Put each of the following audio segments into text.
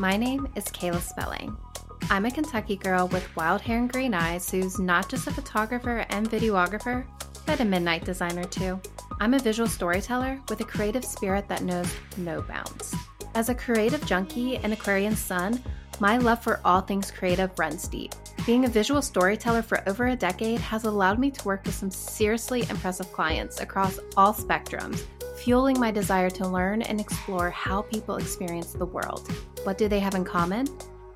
My name is Kayla Spelling. I'm a Kentucky girl with wild hair and green eyes who's not just a photographer and videographer, but a midnight designer too. I'm a visual storyteller with a creative spirit that knows no bounds. As a creative junkie and Aquarian sun, my love for all things creative runs deep. Being a visual storyteller for over a decade has allowed me to work with some seriously impressive clients across all spectrums, fueling my desire to learn and explore how people experience the world. What do they have in common?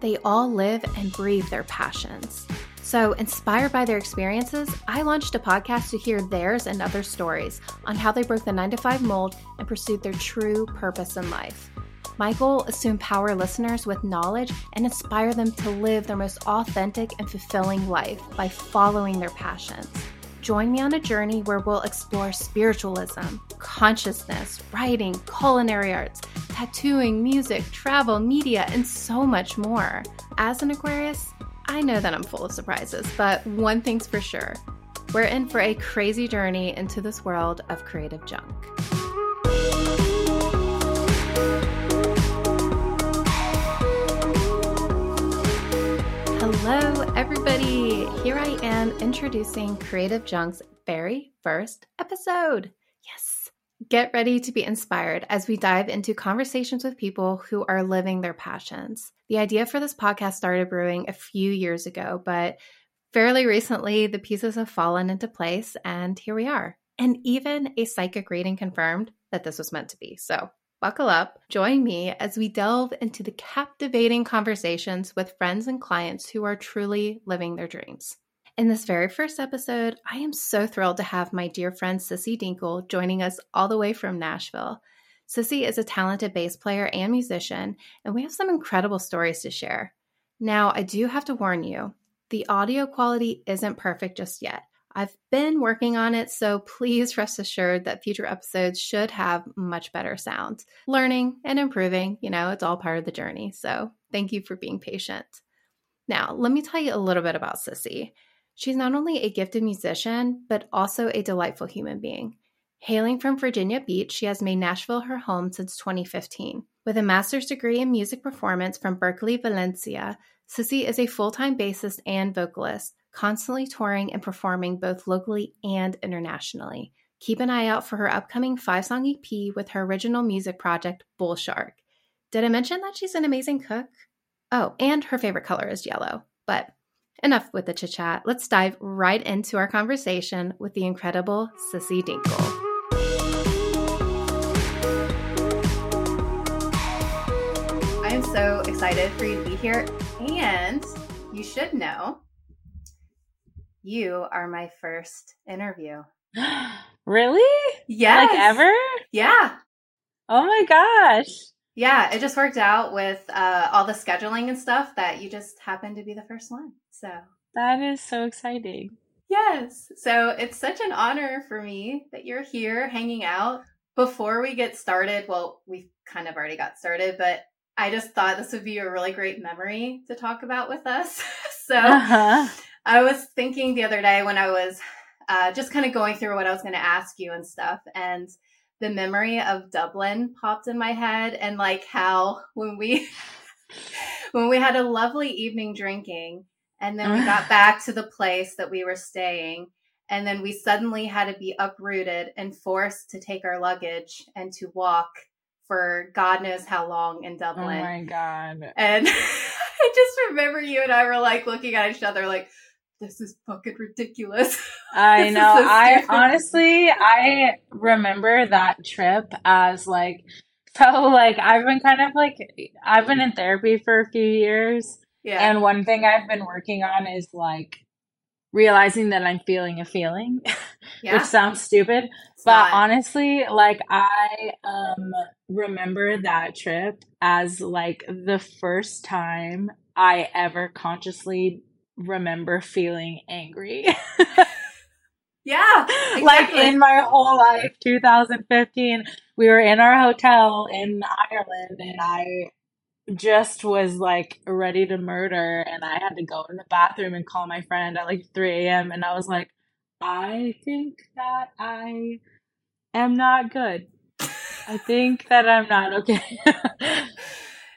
They all live and breathe their passions. So, inspired by their experiences, I launched a podcast to hear theirs and other stories on how they broke the 9 to 5 mold and pursued their true purpose in life. My goal is to empower listeners with knowledge and inspire them to live their most authentic and fulfilling life by following their passions. Join me on a journey where we'll explore spiritualism, consciousness, writing, culinary arts, tattooing, music, travel, media, and so much more. As an Aquarius, I know that I'm full of surprises, but one thing's for sure we're in for a crazy journey into this world of creative junk. Hello, everybody. Here I am introducing Creative Junk's very first episode. Yes. Get ready to be inspired as we dive into conversations with people who are living their passions. The idea for this podcast started brewing a few years ago, but fairly recently the pieces have fallen into place, and here we are. And even a psychic reading confirmed that this was meant to be. So Buckle up, join me as we delve into the captivating conversations with friends and clients who are truly living their dreams. In this very first episode, I am so thrilled to have my dear friend Sissy Dinkle joining us all the way from Nashville. Sissy is a talented bass player and musician, and we have some incredible stories to share. Now, I do have to warn you the audio quality isn't perfect just yet. I've been working on it, so please rest assured that future episodes should have much better sound. Learning and improving, you know, it's all part of the journey. So thank you for being patient. Now, let me tell you a little bit about Sissy. She's not only a gifted musician, but also a delightful human being. Hailing from Virginia Beach, she has made Nashville her home since 2015. With a master's degree in music performance from Berklee Valencia, Sissy is a full time bassist and vocalist constantly touring and performing both locally and internationally. Keep an eye out for her upcoming five song EP with her original music project, Bull Shark. Did I mention that she's an amazing cook? Oh, and her favorite color is yellow. But enough with the chit chat. Let's dive right into our conversation with the incredible Sissy Dinkle. I am so excited for you to be here. And you should know you are my first interview. really? Yeah. Like ever? Yeah. Oh my gosh. Yeah, it just worked out with uh, all the scheduling and stuff that you just happened to be the first one. So that is so exciting. Yes. So it's such an honor for me that you're here hanging out. Before we get started, well, we kind of already got started, but I just thought this would be a really great memory to talk about with us. so uh-huh. I was thinking the other day when I was uh, just kind of going through what I was going to ask you and stuff, and the memory of Dublin popped in my head, and like how when we when we had a lovely evening drinking, and then we got back to the place that we were staying, and then we suddenly had to be uprooted and forced to take our luggage and to walk for God knows how long in Dublin. Oh my god! And I just remember you and I were like looking at each other, like this is fucking ridiculous. I know. I honestly, I remember that trip as like, so like I've been kind of like, I've been in therapy for a few years. Yeah. And one thing I've been working on is like realizing that I'm feeling a feeling, yeah. which sounds stupid. It's but not. honestly, like I um remember that trip as like the first time I ever consciously remember feeling angry. yeah. Exactly. Like in my whole life, 2015, we were in our hotel in Ireland and I just was like ready to murder and I had to go in the bathroom and call my friend at like 3 a.m. and I was like, I think that I am not good. I think that I'm not okay.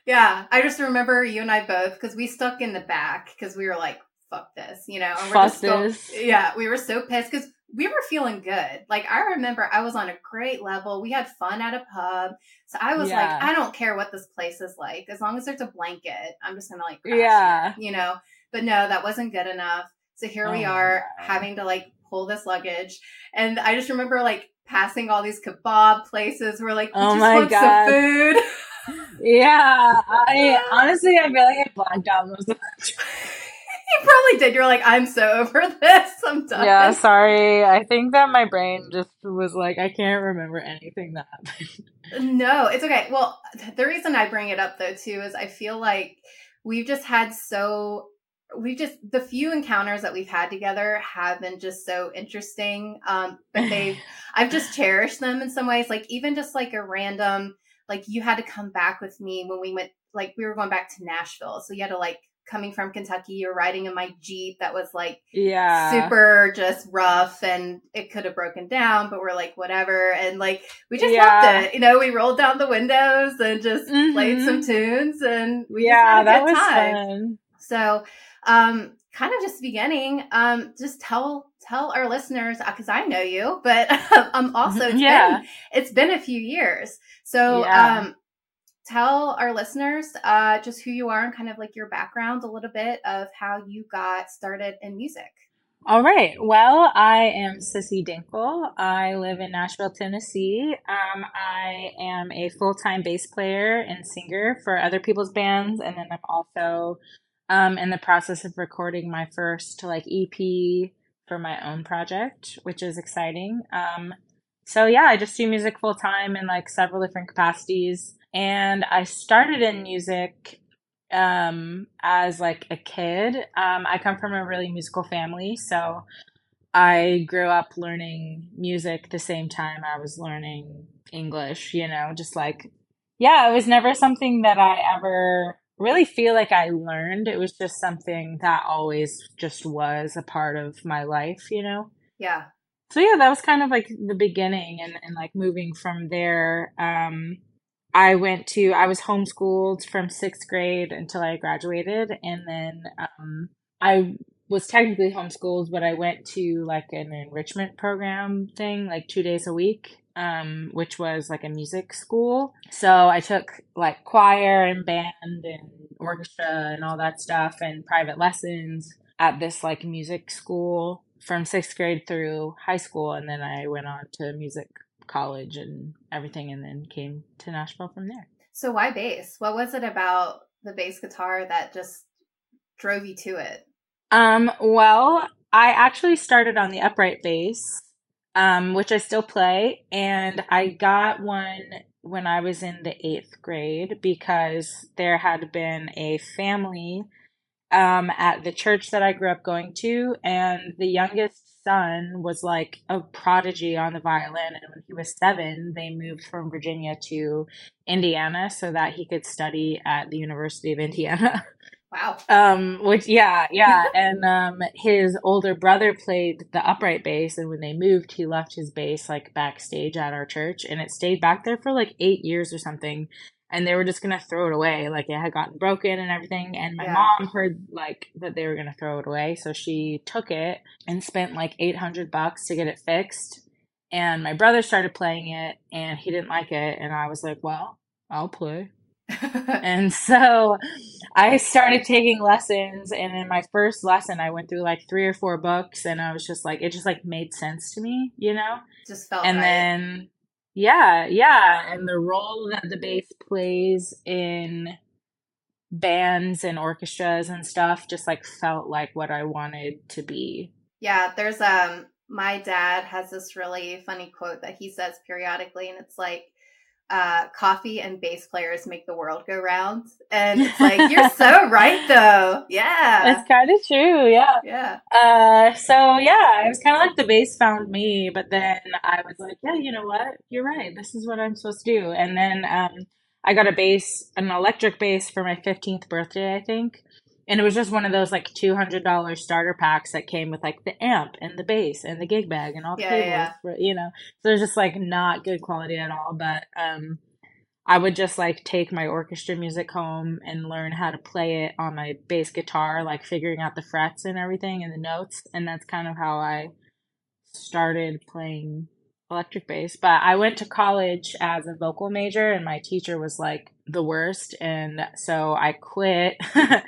Yeah, I just remember you and I both because we stuck in the back because we were like, "Fuck this," you know. And Fuck still, this. Yeah, we were so pissed because we were feeling good. Like I remember, I was on a great level. We had fun at a pub, so I was yeah. like, I don't care what this place is like, as long as there's a blanket, I'm just gonna like, yeah, here, you know. But no, that wasn't good enough. So here oh we are having to like pull this luggage, and I just remember like passing all these kebab places. We're like, oh my god, food. yeah, I honestly, I feel like I blacked out most of the you probably did. You're like, I'm so over this. I'm done. Yeah, sorry. I think that my brain just was like, I can't remember anything that happened. No, it's okay. Well, the reason I bring it up though too is I feel like we've just had so we've just the few encounters that we've had together have been just so interesting. Um, but they've I've just cherished them in some ways. Like even just like a random like you had to come back with me when we went like we were going back to Nashville. So you had to like coming from Kentucky, you're riding in my Jeep that was like yeah super just rough and it could have broken down, but we're like whatever. And like we just yeah. loved it. You know, we rolled down the windows and just mm-hmm. played some tunes and we yeah, that was time. Fun. So um kind of just beginning, um, just tell tell our listeners because I know you, but I'm also it's yeah. been it's been a few years. So yeah. um tell our listeners uh, just who you are and kind of like your background, a little bit of how you got started in music. All right. Well, I am Sissy Dinkle. I live in Nashville, Tennessee. Um, I am a full time bass player and singer for other people's bands, and then I'm also um, in the process of recording my first like EP for my own project, which is exciting. Um, so yeah, I just do music full time in like several different capacities and I started in music um, as like a kid. Um, I come from a really musical family, so I grew up learning music the same time I was learning English. You know, just like yeah, it was never something that I ever really feel like I learned. It was just something that always just was a part of my life. You know. Yeah. So yeah, that was kind of like the beginning, and and like moving from there. Um, I went to, I was homeschooled from sixth grade until I graduated. And then um, I was technically homeschooled, but I went to like an enrichment program thing, like two days a week, um, which was like a music school. So I took like choir and band and orchestra and all that stuff and private lessons at this like music school from sixth grade through high school. And then I went on to music college and everything, and then came to Nashville from there. So why bass? What was it about the bass guitar that just drove you to it? Um, well, I actually started on the upright bass, um, which I still play, and I got one when I was in the eighth grade because there had been a family um, at the church that I grew up going to, and the youngest son was like a prodigy on the violin. And when he was seven, they moved from Virginia to Indiana so that he could study at the University of Indiana. Wow. Um, which yeah, yeah. and um his older brother played the upright bass and when they moved he left his bass like backstage at our church and it stayed back there for like eight years or something and they were just gonna throw it away. Like it had gotten broken and everything. And my yeah. mom heard like that they were gonna throw it away, so she took it and spent like eight hundred bucks to get it fixed. And my brother started playing it, and he didn't like it. And I was like, "Well, I'll play." and so I started taking lessons. And in my first lesson, I went through like three or four books, and I was just like, it just like made sense to me, you know. Just felt. And right. then yeah, yeah. And the role that the bass plays in bands and orchestras and stuff just like felt like what I wanted to be. Yeah, there's um my dad has this really funny quote that he says periodically and it's like uh, coffee and bass players make the world go round. And it's like, you're so right, though. Yeah. It's kind of true. Yeah. Yeah. Uh, so, yeah, it was kind of like the bass found me, but then I was like, yeah, you know what? You're right. This is what I'm supposed to do. And then um, I got a bass, an electric bass for my 15th birthday, I think and it was just one of those like two hundred dollar starter packs that came with like the amp and the bass and the gig bag and all the yeah, cables, yeah. For, you know. So it's just like not good quality at all. But um, I would just like take my orchestra music home and learn how to play it on my bass guitar, like figuring out the frets and everything and the notes. And that's kind of how I started playing electric bass. But I went to college as a vocal major, and my teacher was like the worst. And so I quit.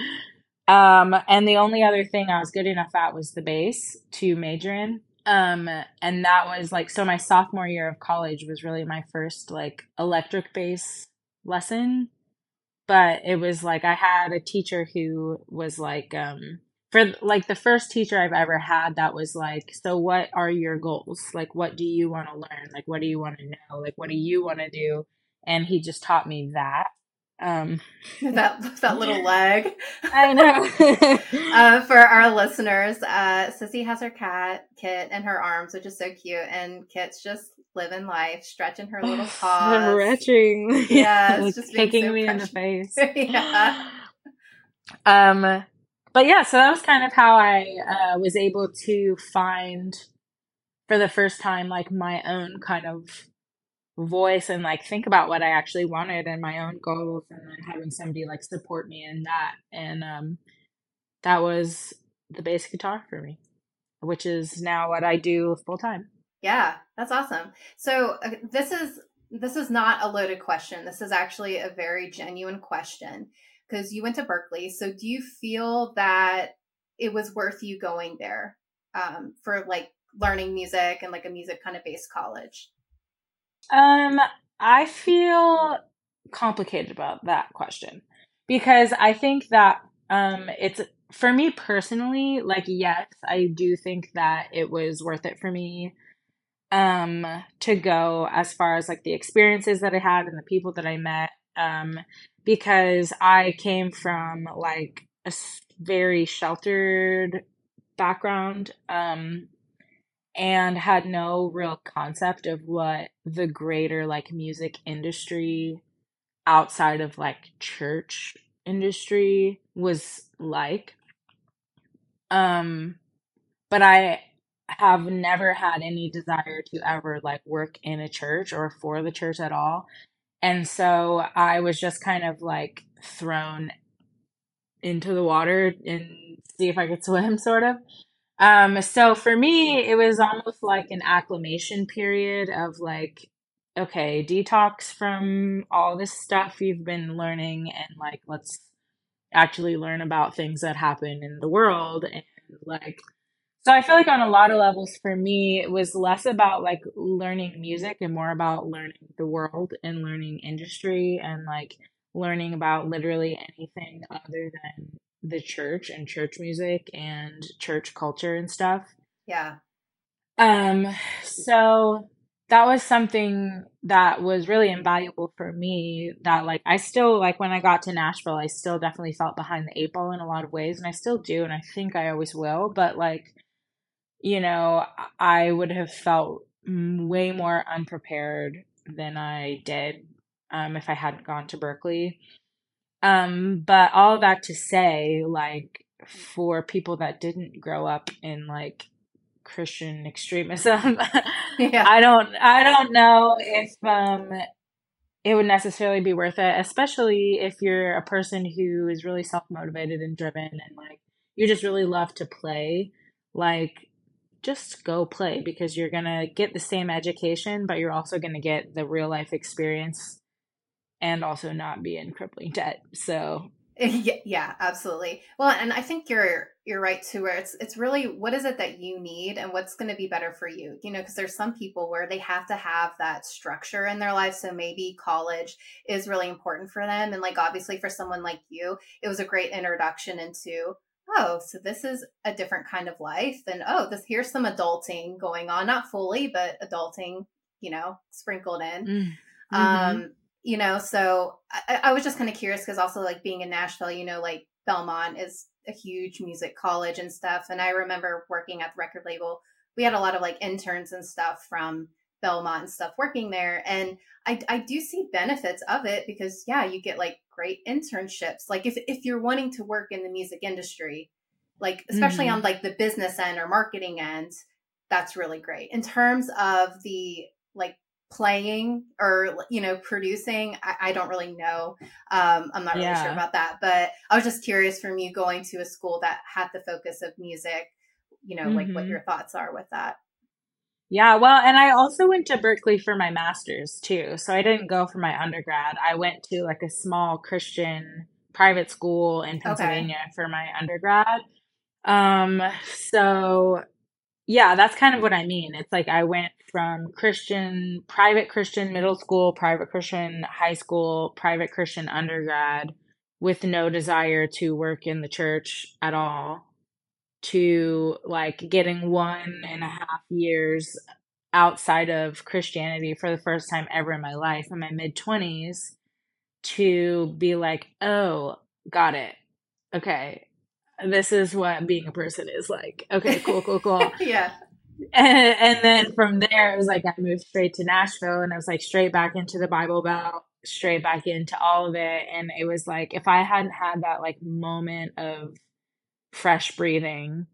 um, and the only other thing I was good enough at was the bass to major in. Um, and that was like, so my sophomore year of college was really my first like electric bass lesson. But it was like I had a teacher who was like, um, for like the first teacher I've ever had that was like, so what are your goals? Like, what do you want to learn? Like, what do you want to know? Like, what do you want to do? And he just taught me that. Um, that that little leg. I know. uh, for our listeners, uh, Sissy has her cat Kit in her arms, which is so cute, and Kit's just living life, stretching her little paws, stretching. Yeah, like just kicking so me precious. in the face. yeah. Um, but yeah, so that was kind of how I uh, was able to find for the first time like my own kind of voice and like think about what I actually wanted and my own goals and then having somebody like support me in that and um that was the bass guitar for me which is now what I do full time. Yeah, that's awesome. So uh, this is this is not a loaded question. This is actually a very genuine question because you went to Berklee. So do you feel that it was worth you going there um, for like learning music and like a music kind of based college? Um, I feel complicated about that question because I think that um, it's for me personally, like, yes, I do think that it was worth it for me um to go as far as like the experiences that I had and the people that I met um because I came from like a very sheltered background um and had no real concept of what the greater like music industry outside of like church industry was like. Um but i have never had any desire to ever like work in a church or for the church at all. And so i was just kind of like thrown into the water and see if i could swim sort of um, so for me, it was almost like an acclimation period of like, okay, detox from all this stuff you've been learning and like let's actually learn about things that happen in the world and like so I feel like on a lot of levels for me it was less about like learning music and more about learning the world and learning industry and like learning about literally anything other than the church and church music and church culture and stuff. Yeah. Um so that was something that was really invaluable for me that like I still like when I got to Nashville I still definitely felt behind the eight ball in a lot of ways and I still do and I think I always will but like you know I would have felt way more unprepared than I did um if I hadn't gone to Berklee um, but all that to say, like, for people that didn't grow up in like Christian extremism, yeah. I don't, I don't know if um, it would necessarily be worth it, especially if you're a person who is really self motivated and driven, and like you just really love to play. Like, just go play because you're gonna get the same education, but you're also gonna get the real life experience and also not be in crippling debt. So yeah, yeah, absolutely. Well, and I think you're you're right too where it's it's really what is it that you need and what's going to be better for you. You know, because there's some people where they have to have that structure in their life so maybe college is really important for them and like obviously for someone like you, it was a great introduction into oh, so this is a different kind of life and oh, this here's some adulting going on, not fully, but adulting, you know, sprinkled in. Mm. Mm-hmm. Um you know so i, I was just kind of curious because also like being in nashville you know like belmont is a huge music college and stuff and i remember working at the record label. We had a lot of like interns and stuff from belmont and stuff working there and i, I do see benefits of it because yeah you get like great internships. Like if, if you're wanting to work in the music industry like especially mm-hmm. on like the business end or marketing end that's really great. In terms of the like playing or you know producing I, I don't really know um, i'm not really yeah. sure about that but i was just curious from you going to a school that had the focus of music you know mm-hmm. like what mm-hmm. your thoughts are with that yeah well and i also went to berklee for my master's too so i didn't go for my undergrad i went to like a small christian private school in pennsylvania okay. for my undergrad um so yeah, that's kind of what I mean. It's like I went from Christian, private Christian middle school, private Christian high school, private Christian undergrad with no desire to work in the church at all to like getting one and a half years outside of Christianity for the first time ever in my life in my mid 20s to be like, oh, got it. Okay, this is what being a person is like. Okay, cool, cool, cool. yeah. And, and then from there, it was like I moved straight to Nashville and I was like straight back into the Bible Belt, straight back into all of it. And it was like if I hadn't had that like moment of fresh breathing,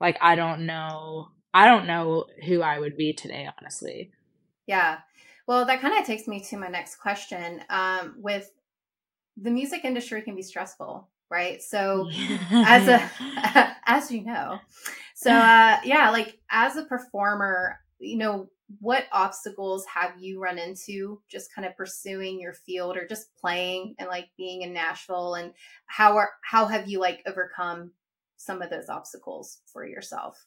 like I don't know, I don't know who I would be today, honestly. Yeah. Well, that kind of takes me to my next question. Um, with the music industry can be stressful right? So as a as you know. So uh yeah like as a performer you know what obstacles have you run into just kind of pursuing your field or just playing and like being in Nashville? And how are how have you like overcome some of those obstacles for yourself?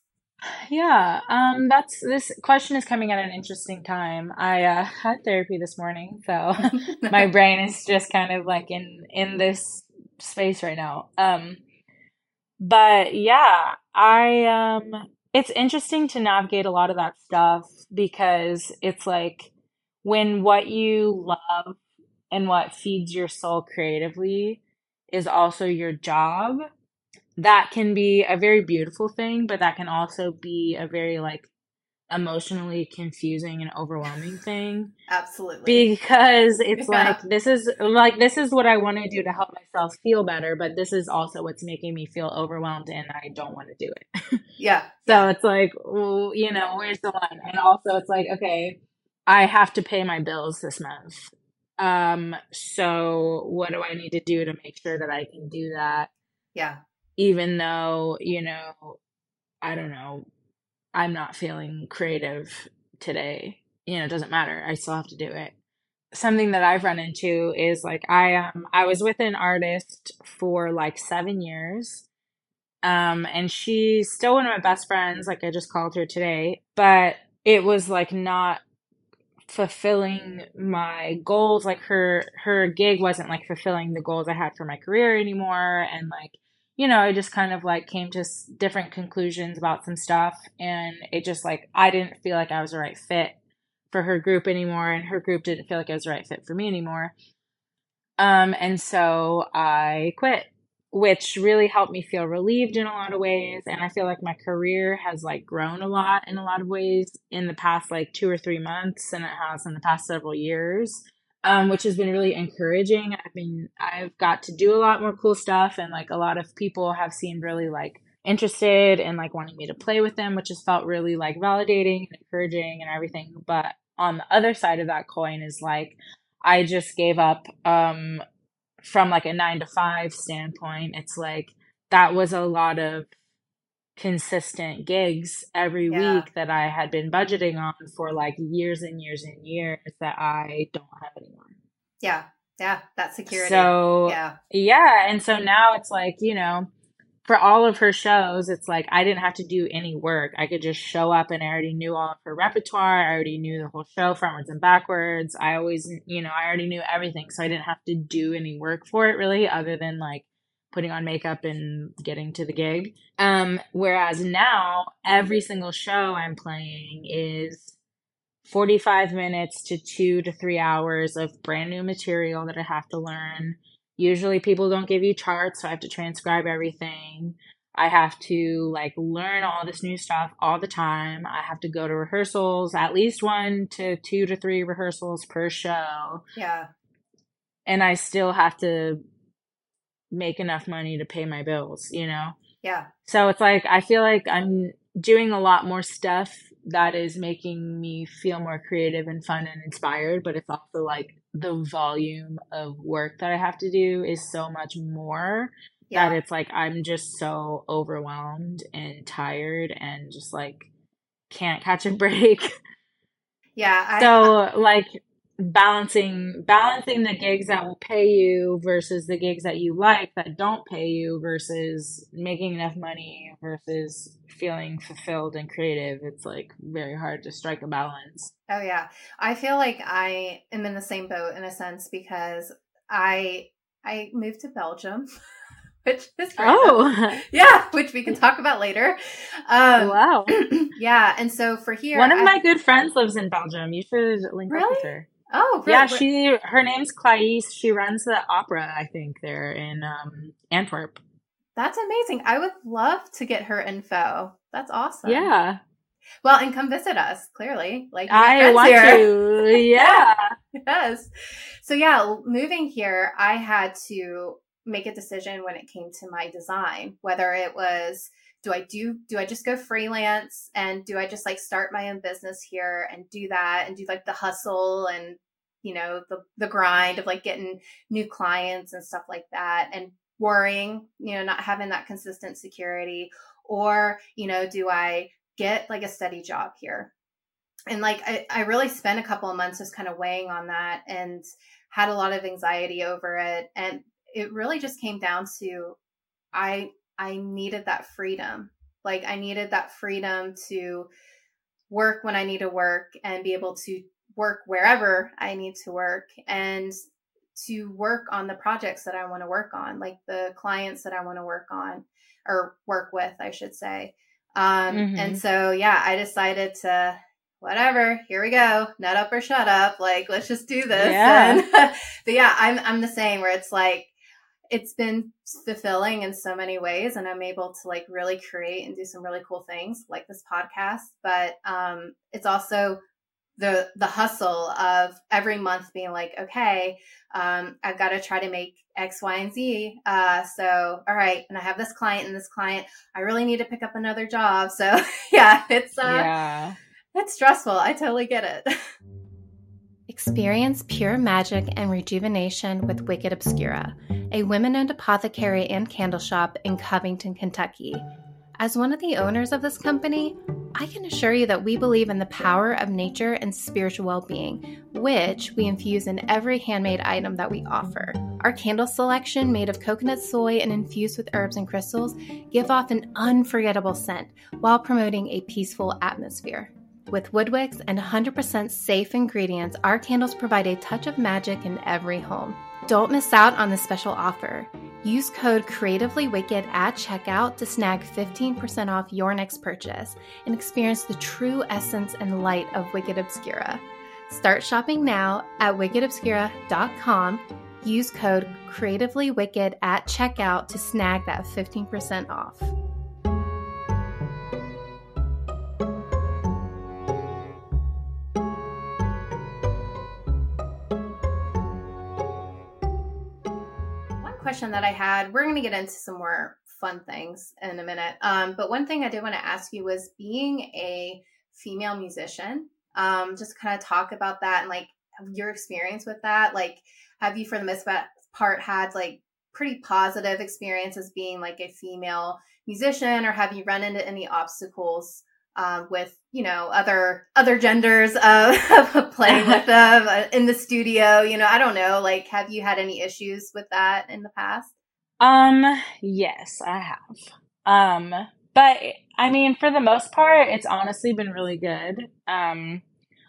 Yeah um that's this question is coming at an interesting time. I uh, had therapy this morning so my brain is just kind of like in in this space right now. Um, but yeah, I um, it's interesting to navigate a lot of that stuff because it's like when what you love and what feeds your soul creatively is also your job that can be a very beautiful thing but that can also be a very like emotionally confusing and overwhelming thing. Absolutely. Because it's yeah. like this is like this is what I want to do to help myself feel better, but this is also what's making me feel overwhelmed and I don't want to do it. Yeah. so it's like, well, you know, where's the line? And also it's like, okay, I have to pay my bills this month. Um so what do I need to do to make sure that I can do that? Yeah. Even though, you know, I don't know, I'm not feeling creative today, you know, it doesn't matter. I still have to do it. Something that I've run into is like I um I was with an artist for like 7 years. Um and she's still one of my best friends, like I just called her today, but it was like not fulfilling my goals like her her gig wasn't like fulfilling the goals I had for my career anymore and like you know, I just kind of like came to different conclusions about some stuff. And it just like, I didn't feel like I was the right fit for her group anymore. And her group didn't feel like I was the right fit for me anymore. Um, and so I quit, which really helped me feel relieved in a lot of ways. And I feel like my career has like grown a lot in a lot of ways in the past like two or three months than it has in the past several years um, which has been really encouraging. I mean, I've got to do a lot more cool stuff, and like a lot of people have seemed really like interested and like wanting me to play with them, which has felt really like validating and encouraging and everything. But on the other side of that coin is like I just gave up um, from like a nine to five standpoint. It's like that was a lot of consistent gigs every yeah. week that I had been budgeting on for like years and years and years that I don't have anymore. Yeah. Yeah. That's security. So, yeah. Yeah. And so now it's like, you know, for all of her shows, it's like I didn't have to do any work. I could just show up and I already knew all of her repertoire. I already knew the whole show frontwards and backwards. I always, you know, I already knew everything. So I didn't have to do any work for it really, other than like putting on makeup and getting to the gig. Um, whereas now, every single show I'm playing is 45 minutes to two to three hours of brand new material that I have to learn. Usually, people don't give you charts, so I have to transcribe everything. I have to like learn all this new stuff all the time. I have to go to rehearsals, at least one to two to three rehearsals per show. Yeah. And I still have to make enough money to pay my bills, you know? Yeah. So it's like I feel like I'm doing a lot more stuff that is making me feel more creative and fun and inspired, but it's also like the volume of work that I have to do is so much more yeah. that it's like I'm just so overwhelmed and tired and just like can't catch a break. Yeah. I, so like balancing balancing the gigs that will pay you versus the gigs that you like that don't pay you versus making enough money versus feeling fulfilled and creative. It's like very hard to strike a balance. Oh yeah. I feel like i am in the same boat in a sense because i i moved to belgium which is oh. Yeah which we can talk about later. Um, wow. yeah and so for here one of I, my good friends lives in belgium. You should link really? up with her Oh, yeah. She her name's Clarice. She runs the opera, I think, there in um, Antwerp. That's amazing. I would love to get her info. That's awesome. Yeah. Well, and come visit us. Clearly, like I want here. to. Yeah. yes. So yeah, moving here, I had to make a decision when it came to my design, whether it was do I do do I just go freelance and do I just like start my own business here and do that and do like the hustle and you know the the grind of like getting new clients and stuff like that and worrying you know not having that consistent security? Or you know do I get like a steady job here? And like I, I really spent a couple of months just kind of weighing on that and had a lot of anxiety over it. And it really just came down to I I needed that freedom. Like I needed that freedom to work when I need to work and be able to work wherever I need to work and to work on the projects that I want to work on, like the clients that I want to work on or work with, I should say. Um, mm-hmm. And so, yeah, I decided to whatever, here we go, nut up or shut up. Like, let's just do this. Yeah. And, but yeah, I'm, I'm the same where it's like, it's been fulfilling in so many ways and i'm able to like really create and do some really cool things like this podcast but um it's also the the hustle of every month being like okay um i've got to try to make x y and z uh so all right and i have this client and this client i really need to pick up another job. So yeah it's uh yeah. it's stressful i totally get it Experience pure magic and rejuvenation with Wicked Obscura, a women owned apothecary and candle shop in Covington, Kentucky. As one of the owners of this company, I can assure you that we believe in the power of nature and spiritual well being, which we infuse in every handmade item that we offer. Our candle selection, made of coconut soy and infused with herbs and crystals, give off an unforgettable scent while promoting a peaceful atmosphere. With Woodwicks and 100% safe ingredients, our candles provide a touch of magic in every home. Don't miss out on this special offer. Use code Creatively Wicked at checkout to snag 15% off your next purchase and experience the true essence and light of Wicked Obscura. Start shopping now at wickedobscura.com. Use code Creatively Wicked at checkout to snag that 15% off. Question that I had. We're going to get into some more fun things in a minute. Um, but one thing I did want to ask you was being a female musician, um, just kind of talk about that and like your experience with that. Like, have you, for the most part, had like pretty positive experiences being like a female musician, or have you run into any obstacles um, with you know other other genders of playing with them uh, in the studio you know i don't know like have you had any issues with that in the past? Um yes i have. Um but i mean for the most part it's honestly been really good. Um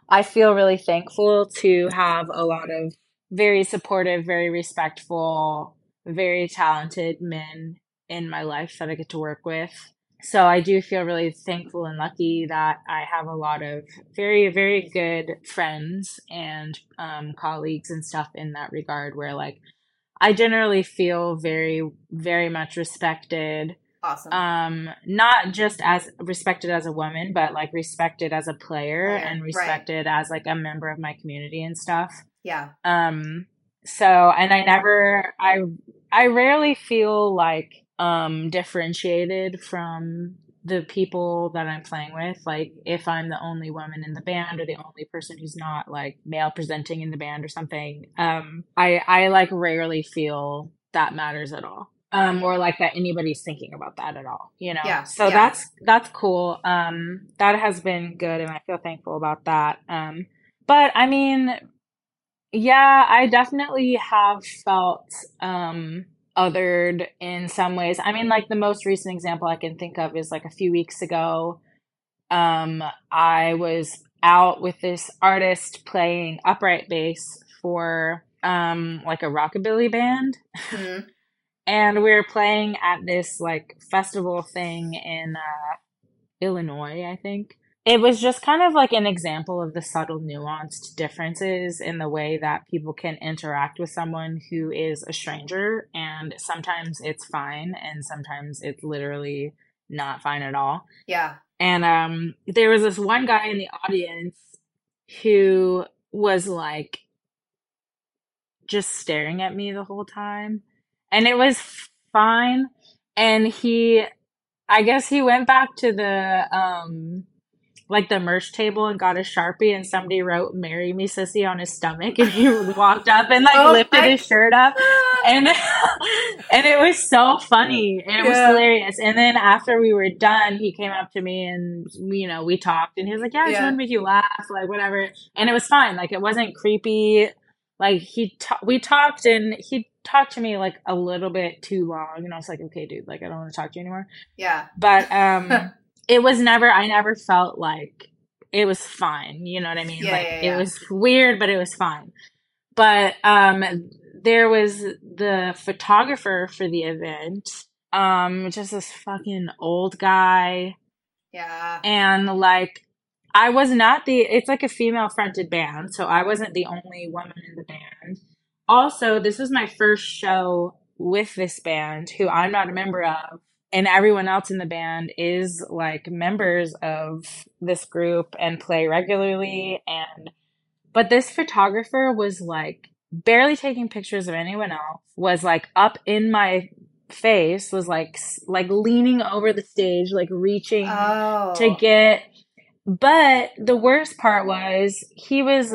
i feel really thankful to have a lot of very supportive very respectful very talented men in my life that i get to work with so I do feel really thankful and lucky that I have a lot of very, very good friends and um, colleagues and stuff in that regard where like I generally feel very, very much respected. Awesome. Um, not just as respected as a woman, but like respected as a player oh, and respected right. as like a member of my community and stuff. Yeah. Um, so and I never I I rarely feel like um differentiated from the people that I'm playing with, like if I'm the only woman in the band or the only person who's not like male presenting in the band or something, um, I I like rarely feel that matters at all. Um, or like that anybody's thinking about that at all, you know? Yeah. So yeah. that's that's cool. Um, that has been good and I feel thankful about that. Um, but I mean, yeah, I definitely have felt um othered in some ways. I mean, like the most recent example I can think of is like a few weeks ago. Um, I was out with this artist playing upright bass for um like a rockabilly band. Mm-hmm. and we were playing at this like festival thing in uh Illinois, I think it was just kind of like an example of the subtle nuanced differences in the way that people can interact with someone who is a stranger and sometimes it's fine and sometimes it's literally not fine at all. Yeah. And um there was this one guy in the audience who was like just staring at me the whole time and it was fine and he i guess he went back to the um like the merch table and got a sharpie and somebody wrote "Marry Me, Sissy" on his stomach and he walked up and like oh lifted his shirt up and and it was so funny and it yeah. was hilarious. And then after we were done, he came up to me and you know we talked and he was like, "Yeah, I just yeah. want to make you laugh, like whatever." And it was fine. Like it wasn't creepy. Like he ta- we talked and he talked to me like a little bit too long and I was like, "Okay, dude, like I don't want to talk to you anymore." Yeah. But um it was never i never felt like it was fine you know what i mean? Yeah, like yeah, yeah. it was weird but it was fine. But um there was the photographer for the event um just this fucking old guy. Yeah. And like i was not the it's like a female fronted band so i wasn't the only woman in the band. Also this was my first show with this band who i'm not a member of and everyone else in the band is like members of this group and play regularly and but this photographer was like barely taking pictures of anyone else was like up in my face was like like leaning over the stage like reaching oh. to get but the worst part was he was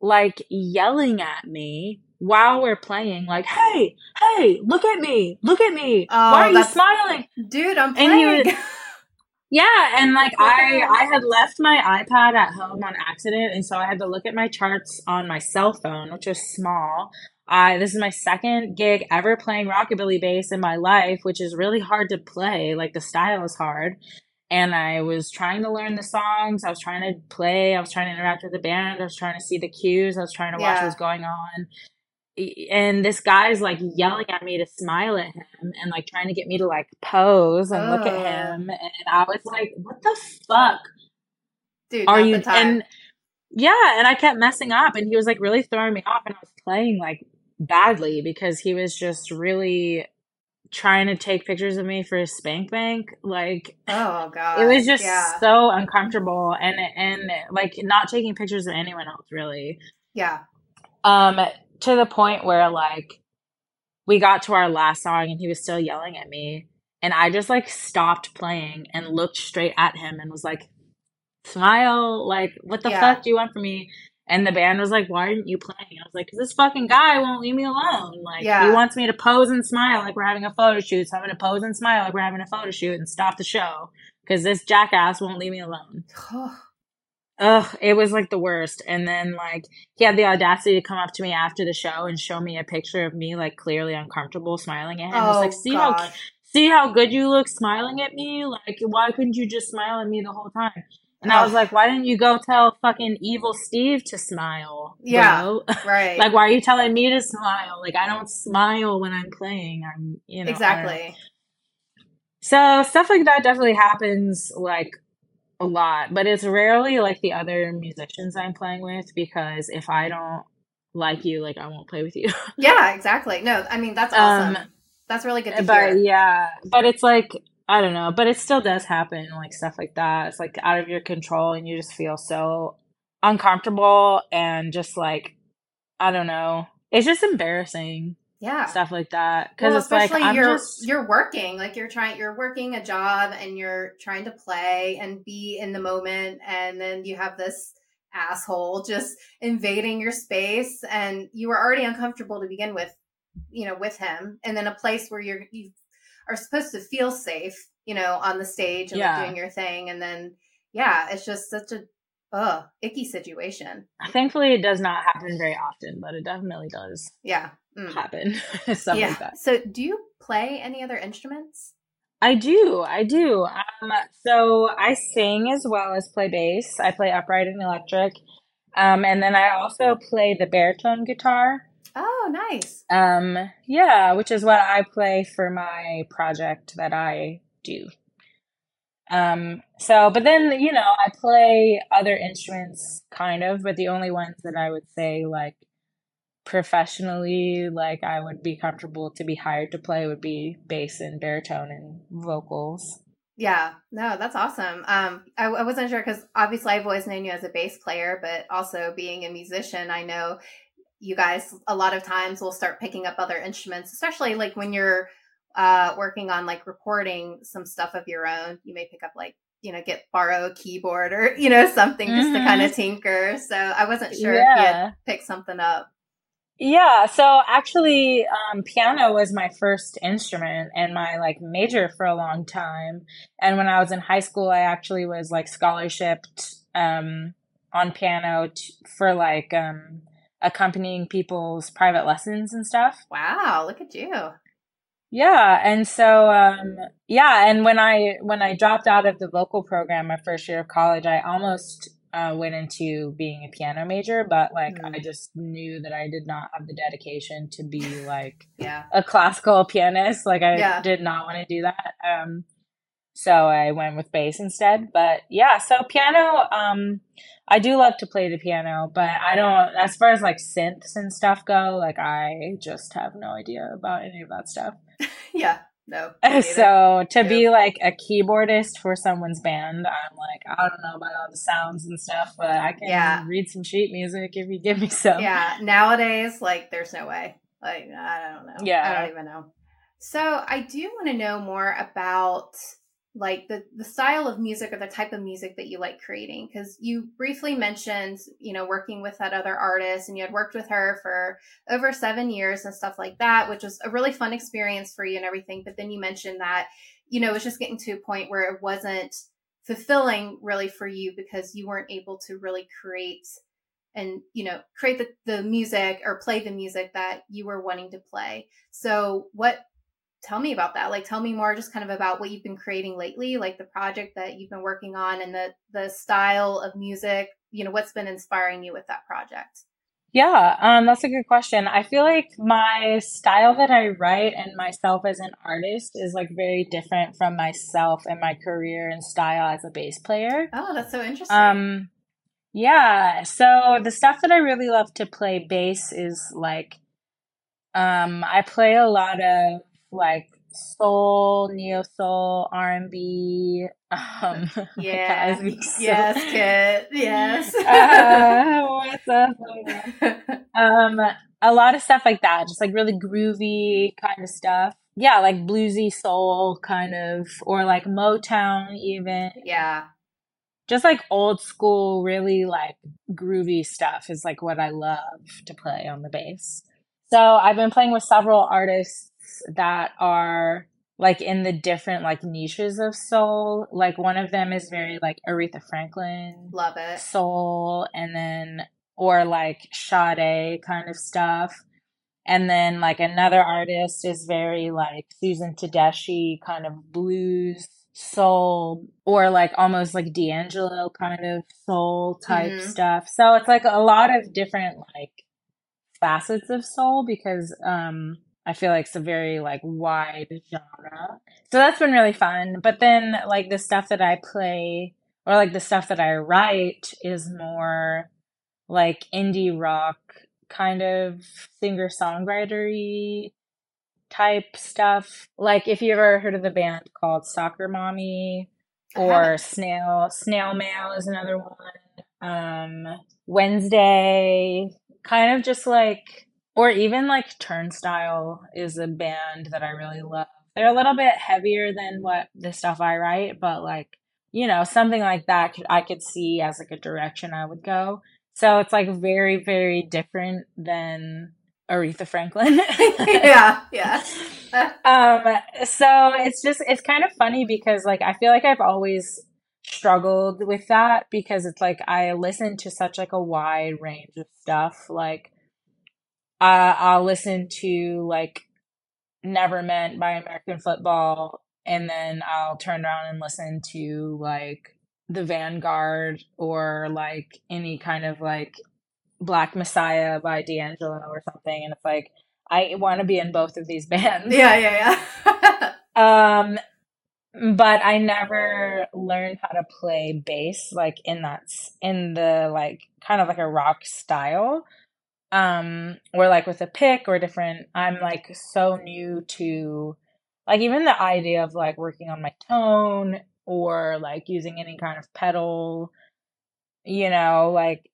like yelling at me while we're playing, like, hey, hey, look at me, look at me. Oh, Why are you smiling? Dude, I'm playing. Would, yeah, and like I I had left my iPad at home on accident, and so I had to look at my charts on my cell phone, which was small. I this is my second gig ever playing rockabilly bass in my life, which is really hard to play. Like the style is hard. And I was trying to learn the songs. I was trying to play. I was trying to interact with the band. I was trying to see the cues. I was trying to watch yeah. what was going on and this guy is like yelling at me to smile at him and like trying to get me to like pose and oh. look at him and i was like what the fuck dude are you and yeah and i kept messing up and he was like really throwing me off and i was playing like badly because he was just really trying to take pictures of me for spank bank like oh god it was just yeah. so uncomfortable and and like not taking pictures of anyone else really yeah um to the point where like we got to our last song and he was still yelling at me and I just like stopped playing and looked straight at him and was like smile like what the yeah. fuck do you want from me and the band was like, "Why aren't you playing?" I was like, "Cause this fucking guy won't leave me alone. Like, yeah. he wants me to pose and smile like we're having a photo shoot. So I'm gonna pose and smile like we're having a photo shoot and stop the show because this jackass won't leave me alone." Ugh, it was like the worst. And then like he had the audacity to come up to me after the show and show me a picture of me like clearly uncomfortable smiling at him. Oh, like, see gosh. how see how good you look smiling at me? Like why couldn't you just smile at me the whole time? And I was like, why didn't you go tell fucking evil Steve to smile? Yeah. Right. like, why are you telling me to smile? Like, I don't smile when I'm playing. I'm, you know. Exactly. So, stuff like that definitely happens, like, a lot, but it's rarely like the other musicians I'm playing with because if I don't like you, like I won't play with you. yeah, exactly. No, I mean that's awesome. Um, that's really good to but, hear. Yeah, but it's like I don't know, but it still does happen, like stuff like that. It's like out of your control, and you just feel so uncomfortable and just like I don't know. It's just embarrassing. Yeah. Stuff like that. Because well, it's like I'm you're just... you're working like you're trying you're working a job and you're trying to play and be in the moment and then you have this asshole just invading your space and you were already uncomfortable to begin with you know with him and then a place where you're you are supposed to feel safe you know on the stage and yeah. like doing your thing and then yeah it's just such a uh icky situation. Thankfully it does not happen very often but it definitely does. Yeah mm. happen stuff yeah. like that so do you play any other instruments I do, I do. Um, so I sing as well as play bass. I play upright and electric, um, and then I also play the baritone guitar. Oh, nice. Um, yeah, which is what I play for my project that I do. Um, so, but then, you know, I play other instruments kind of, but the only ones that I would say like professionally, like I would be comfortable to be hired to play would be bass and baritone and vocals. Yeah, no, that's awesome. Um, I, I wasn't sure because obviously I've always known you as a bass player, but also being a musician, I know you guys a lot of times will start picking up other instruments, especially like when you're uh, working on like recording some stuff of your own, you may pick up like you know get borrow a keyboard or you know something just mm-hmm. to kind of tinker. So I wasn't sure yeah. if you had picked something up. Yeah, so actually, um, piano was my first instrument and my like major for a long time. And when I was in high school, I actually was like scholarshiped um, on piano t- for like um, accompanying people's private lessons and stuff. Wow, look at you. Yeah, and so um yeah, and when I when I dropped out of the vocal program my first year of college, I almost uh, went into being a piano major, but like mm. I just knew that I did not have the dedication to be like yeah. a classical pianist. Like I yeah. did not want to do that. Um so I went with bass instead. But yeah, so piano, um, I do love to play the piano, but I don't, as far as like synths and stuff go, like I just have no idea about any of that stuff. yeah, no. So to be like a keyboardist for someone's band, I'm like, I don't know about all the sounds and stuff, but I can yeah. read some sheet music if you give me some. Yeah, nowadays, like, there's no way. Like, I don't know. Yeah. I don't even know. So I do want to know more about like the the style of music or the type of music that you like creating. Because you briefly mentioned you know working with that other artist and you had worked with her for over seven years and stuff like that which was a really fun experience for you and everything. But then you mentioned that you know it was just getting to a point where it wasn't fulfilling really for you because you weren't able to really create and you know create the, the music or play the music that you were wanting to play. So what tell me about that. Like tell me more just kind of about what you've been creating lately like the project that you've been working on and the the style of music you know what's been inspiring you with that project? Yeah um, that's a good question. I feel like my style that i write and myself as an artist is like very different from myself and my career and style as a bass player. Oh that's so interesting. Um yeah so the stuff that i really love to play bass is like um i play a lot of like soul, neo soul, R and B. Um, yeah, yes, Kit, yes. uh, what's up? um, a lot of stuff like that, just like really groovy kind of stuff. Yeah, like bluesy soul kind of, or like Motown even. Yeah. Just like old school, really like groovy stuff is like what I love to play on the bass. So I've been playing with several artists that are like in the different like niches of soul. Like one of them is very like Aretha Franklin. Love it. Soul and then or like Sade kind of stuff. And then like another artist is very like Susan Tedeschi kind of blues soul or like almost like D'Angelo kind of soul type mm-hmm. stuff. So it's like a lot of different like facets of soul because um I feel like it's a very like wide genre. So that's been really fun. But then like the stuff that I play or like the stuff that I write is more like indie rock kind of singer songwritery type stuff. Like if you ever heard of the band called Soccer Mommy or Snail Snail Mail is another one. Um Wednesday kind of just like or even like Turnstile is a band that I really love. They're a little bit heavier than what the stuff I write, but like, you know, something like that could, I could see as like a direction I would go. So it's like very, very different than Aretha Franklin. yeah, yeah. um, so it's just it's kind of funny because like I feel like I've always struggled with that because it's like I listen to such like a wide range of stuff. Like uh, I'll listen to like Never Meant by American Football and then I'll turn around and listen to like the Vanguard or like any kind of like Black Messiah by D'Angelo or something, and it's like I want to be in both of these bands. Yeah, yeah, yeah. um, but I never learned how to play bass like in that in the like kind of like a rock style. Um, or like with a pick or different. I'm like so new to like even the idea of like working on my tone or like using any kind of pedal you know like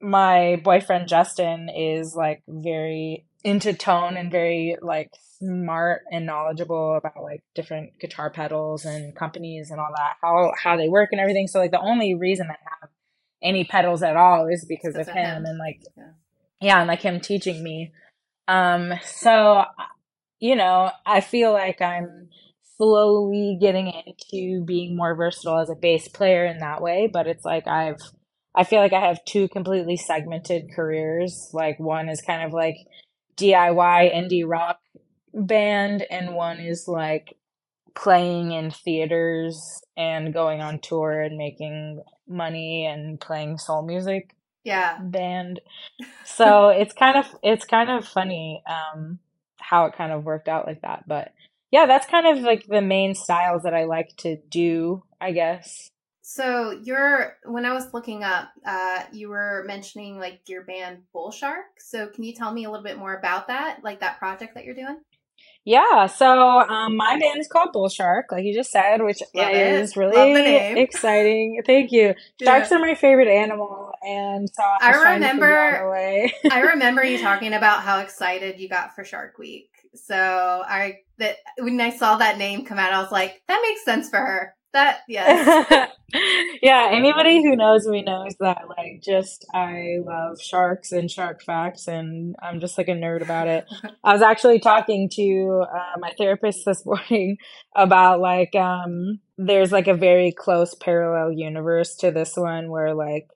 my boyfriend Justin is like very into tone and very like smart and knowledgeable about like different guitar pedals and companies and all that how how they work and everything so like the only reason I have any pedals at all is because That's of him, him, and like yeah. Yeah and like him teaching me um so you know I feel like I'm slowly getting into being more versatile as a bass player in that way but it's like I've I feel like I have two completely segmented careers. Like one is kind of like DIY indie rock band and one is like playing in theaters and going on tour and making money and playing soul music yeah band so it's kind of it's kind of funny um how it kind of worked out like that but yeah that's kind of like the main styles that i like to do i guess so you're when I was looking up, uh, you were mentioning like your band Bull Shark. So can you tell me a little bit more about that, like that project that you're doing? Yeah, so um, my band is called Bull Shark, like you just said, which Love is it. really exciting. Thank you. Sharks yeah. are my favorite animal, and so I, I remember. I remember you talking about how excited you got for Shark Week. So I that when I saw that name come out, I was like, that makes sense for her. That yes. yeah, anybody who knows me knows that like just I love sharks and shark facts and I'm just like a nerd about it. I was actually talking to uh, my therapist this morning about like um there's like a very close parallel universe to this one where like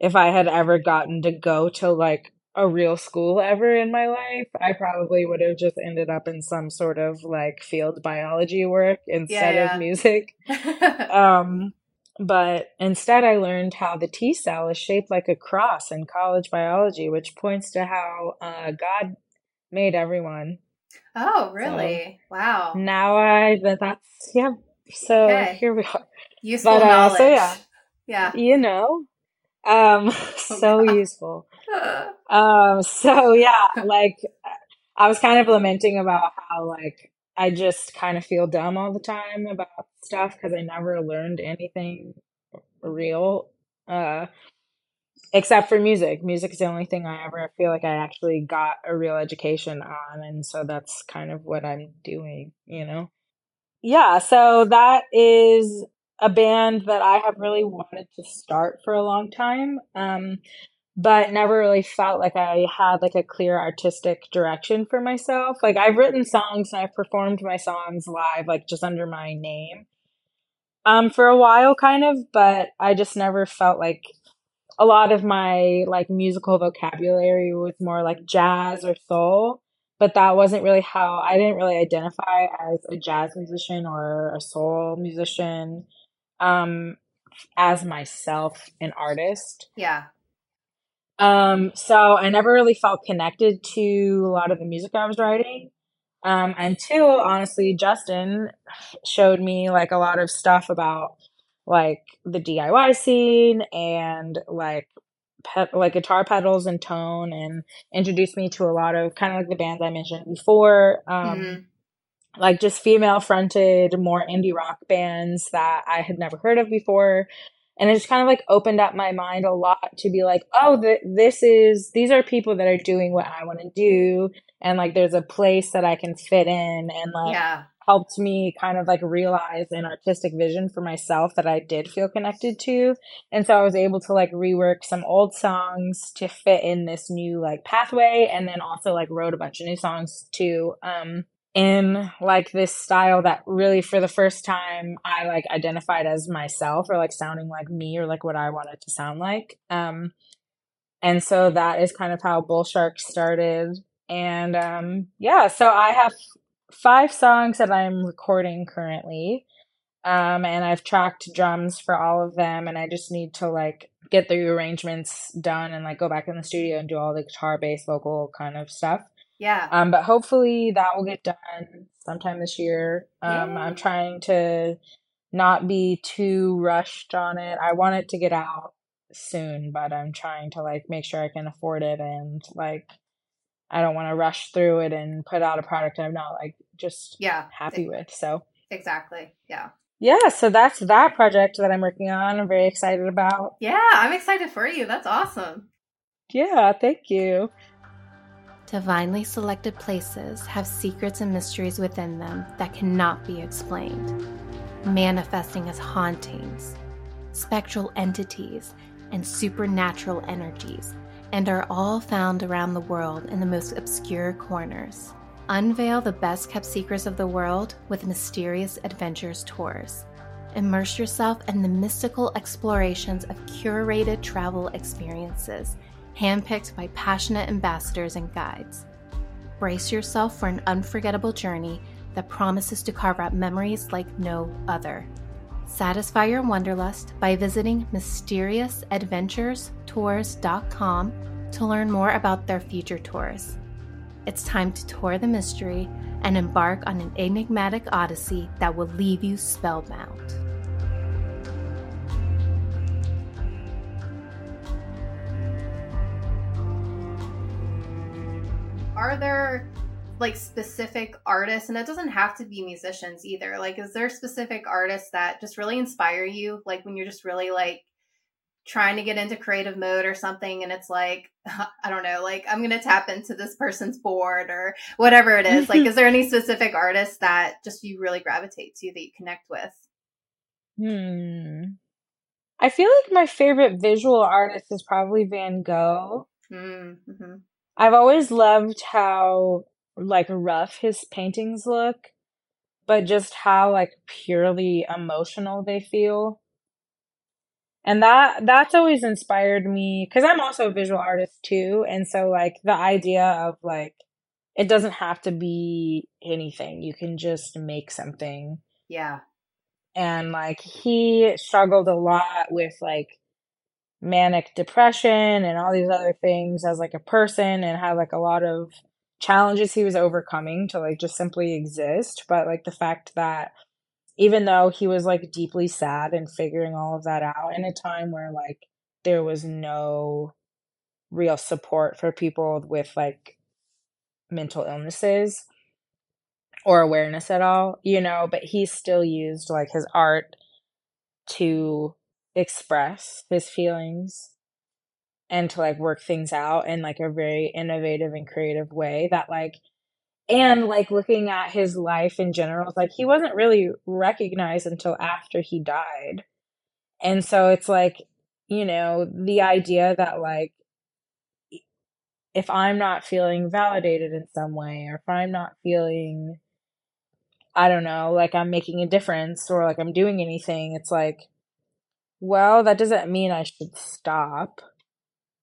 if I had ever gotten to go to like a real school ever in my life, I probably would have just ended up in some sort of like field biology work instead yeah, yeah. of music. um, but instead, I learned how the T cell is shaped like a cross in college biology, which points to how uh, God made everyone. Oh, really? So wow. Now I that that's yeah. So okay. here we are. Useful but, uh, knowledge. So yeah, yeah. You know, um, oh, so useful. um, so yeah, like I was kind of lamenting about how like I just kind of feel dumb all the time about stuff because I never learned anything real. Uh, except for music. Music is the only thing I ever feel like I actually got a real education on, and so that's kind of what I'm doing, you know. Yeah, so that is a band that I have really wanted to start for a long time. Um, but never really felt like I had like a clear artistic direction for myself. Like I've written songs and I've performed my songs live, like just under my name, um, for a while, kind of. But I just never felt like a lot of my like musical vocabulary was more like jazz or soul. But that wasn't really how I didn't really identify as a jazz musician or a soul musician um, as myself, an artist. Yeah. Um, so I never really felt connected to a lot of the music I was writing. Um, until honestly, Justin showed me like a lot of stuff about like the DIY scene and like pet, like guitar pedals and tone and introduced me to a lot of kind of like the bands I mentioned before. Um, mm-hmm like just female fronted, more indie rock bands that I had never heard of before. and it just kind of like opened up my mind a lot to be like oh th- this is these are people that are doing what i want to do and like there's a place that i can fit in and like yeah. helped me kind of like realize an artistic vision for myself that i did feel connected to and so i was able to like rework some old songs to fit in this new like pathway and then also like wrote a bunch of new songs too um in like this style that really for the first time I like identified as myself or like sounding like me or like what I wanted to sound like. Um and so that is kind of how Bull Shark started. And um yeah, so I have five songs that I'm recording currently. Um and I've tracked drums for all of them and I just need to like get the arrangements done and like go back in the studio and do all the guitar bass vocal kind of stuff. Yeah. Um, but hopefully that will get done sometime this year. Um, I'm trying to not be too rushed on it. I want it to get out soon, but I'm trying to like make sure I can afford it and like I don't want to rush through it and put out a product I'm not like just yeah happy with. So exactly, yeah. Yeah, so that's that project that I'm working on. I'm very excited about. Yeah, I'm excited for you. That's awesome. Yeah, thank you. Divinely selected places have secrets and mysteries within them that cannot be explained, manifesting as hauntings, spectral entities, and supernatural energies, and are all found around the world in the most obscure corners. Unveil the best kept secrets of the world with mysterious adventures tours. Immerse yourself in the mystical explorations of curated travel experiences handpicked by passionate ambassadors and guides. Brace yourself for an unforgettable journey that promises to carve out memories like no other. Satisfy your wanderlust by visiting mysteriousAdventurestours.com to learn more about their future tours. It's time to tour the mystery and embark on an enigmatic odyssey that will leave you spellbound. Are there like specific artists? And it doesn't have to be musicians either. Like is there specific artists that just really inspire you? Like when you're just really like trying to get into creative mode or something and it's like i don't know like i'm gonna tap into this person's board or whatever it is. Like is there any specific artists that just you really gravitate to that you connect with? Hmm. I feel like my favorite visual artist is probably van gogh. Mm-hmm. I've always loved how like rough his paintings look, but just how like purely emotional they feel. And that that's always inspired me cuz I'm also a visual artist too, and so like the idea of like it doesn't have to be anything. You can just make something. Yeah. And like he struggled a lot with like manic depression and all these other things as like a person and had like a lot of challenges he was overcoming to like just simply exist. But like the fact that even though he was like deeply sad and figuring all of that out in a time where like there was no real support for people with like mental illnesses or awareness at all you know but he still used like his art to express his feelings and to like work things out in like a very innovative and creative way that like and like looking at his life in general like he wasn't really recognized until after he died. And so it's like you know the idea that like if i'm not feeling validated in some way or if i'm not feeling i don't know like i'm making a difference or like i'm doing anything it's like well, that doesn't mean I should stop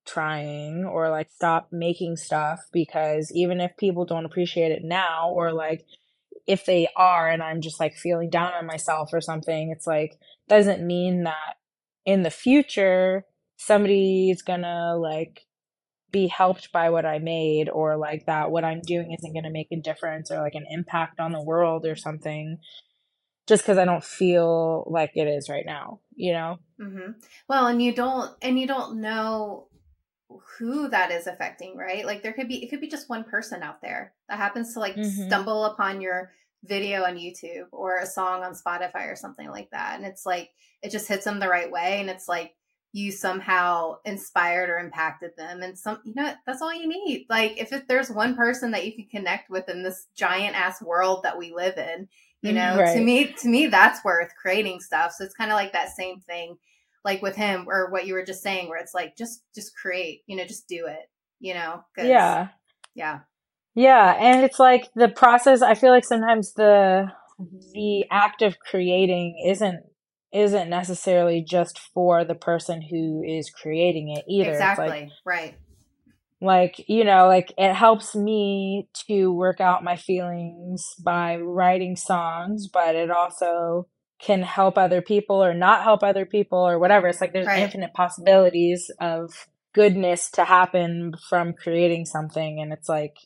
trying or like stop making stuff because even if people don't appreciate it now or like if they are and I'm just like feeling down on myself or something, it's like doesn't mean that in the future somebody's gonna like be helped by what I made or like that what I'm doing isn't gonna make a difference or like an impact on the world or something just because I don't feel like it is right now, you know? Mm-hmm. Well, and you don't, and you don't know who that is affecting, right? Like there could be, it could be just one person out there that happens to like mm-hmm. stumble upon your video on YouTube or a song on Spotify or something like that. And it's like, it just hits them the right way. And it's like, you somehow inspired or impacted them and some you know that's all you need like if it, there's one person that you can connect with in this giant ass world that we live in you mm-hmm. know right. to me to me that's worth creating stuff. So it's kind of like that same thing like with him or what you were just saying where it's like just just create you know just do it you know yeah. yeah. Yeah and it's like the process i feel like sometimes the mm-hmm. the act of creating isn't isn't necessarily just for the person who is creating it either. Exactly like, right like you know like it helps me to work out my feelings by writing songs but it also can help other people or not help other people or whatever it's like there's right. infinite possibilities of goodness to happen from creating something and it's like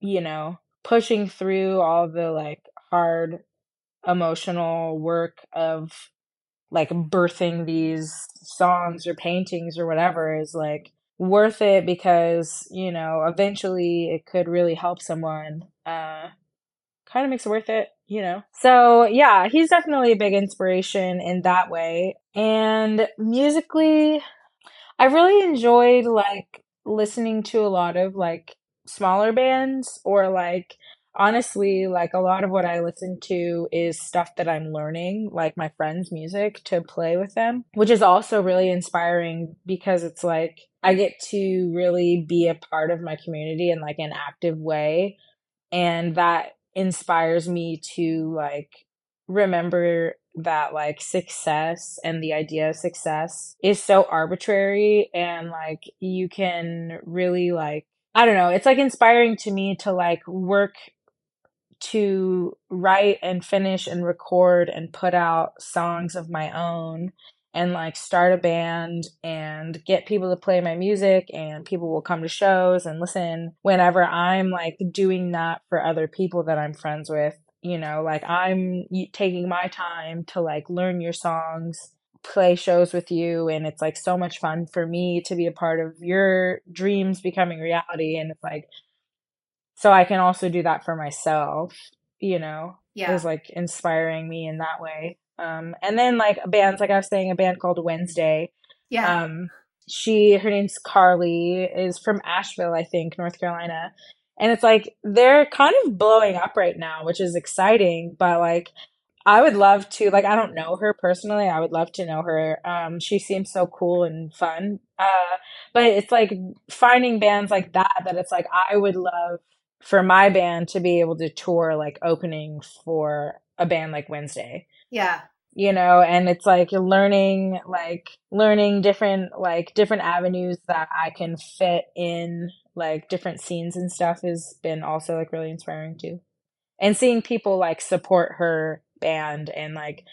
you know pushing through all the like hard emotional work of like birthing these songs or paintings or whatever is like worth it because you know eventually it could really help someone uh kind of makes it worth it you know? So yeah he's definitely a big inspiration in that way. And musically i really enjoyed like listening to a lot of like smaller bands or like honestly, like a lot of what I listen to is stuff that I'm learning, like my friends' music to play with them, which is also really inspiring because it's like I get to really be a part of my community in like an active way. And that inspires me to like remember that like success and the idea of success is so arbitrary and like you can really like I don't know, it's like inspiring to me to like work to write and finish and record and put out songs of my own and like start a band and get people to play my music and people will come to shows and listen whenever I'm like doing that for other people that I'm friends with you know like I'm taking my time to like learn your songs play shows with you and it's like so much fun for me to be a part of your dreams becoming reality and it's like so I can also do that for myself, you know, yeah. is like inspiring me in that way. Um, and then like bands, like I was saying, a band called Wednesday. Yeah. Um, she, her name's Karly, is from Asheville, I think, North Carolina. And it's like they're kind of blowing up right now, which is exciting. But like, I would love to, like, I don't know her personally. I would love to know her. Um, she seems so cool and fun. Uh, but it's like finding bands like that, that it's like, I would love for my band to be able to tour like opening for a band like Wednesday. Yeah. You know, and it's like you're learning like learning different like different avenues that I can fit in like different scenes and stuff has been also like really inspiring too. And seeing people like support her band and like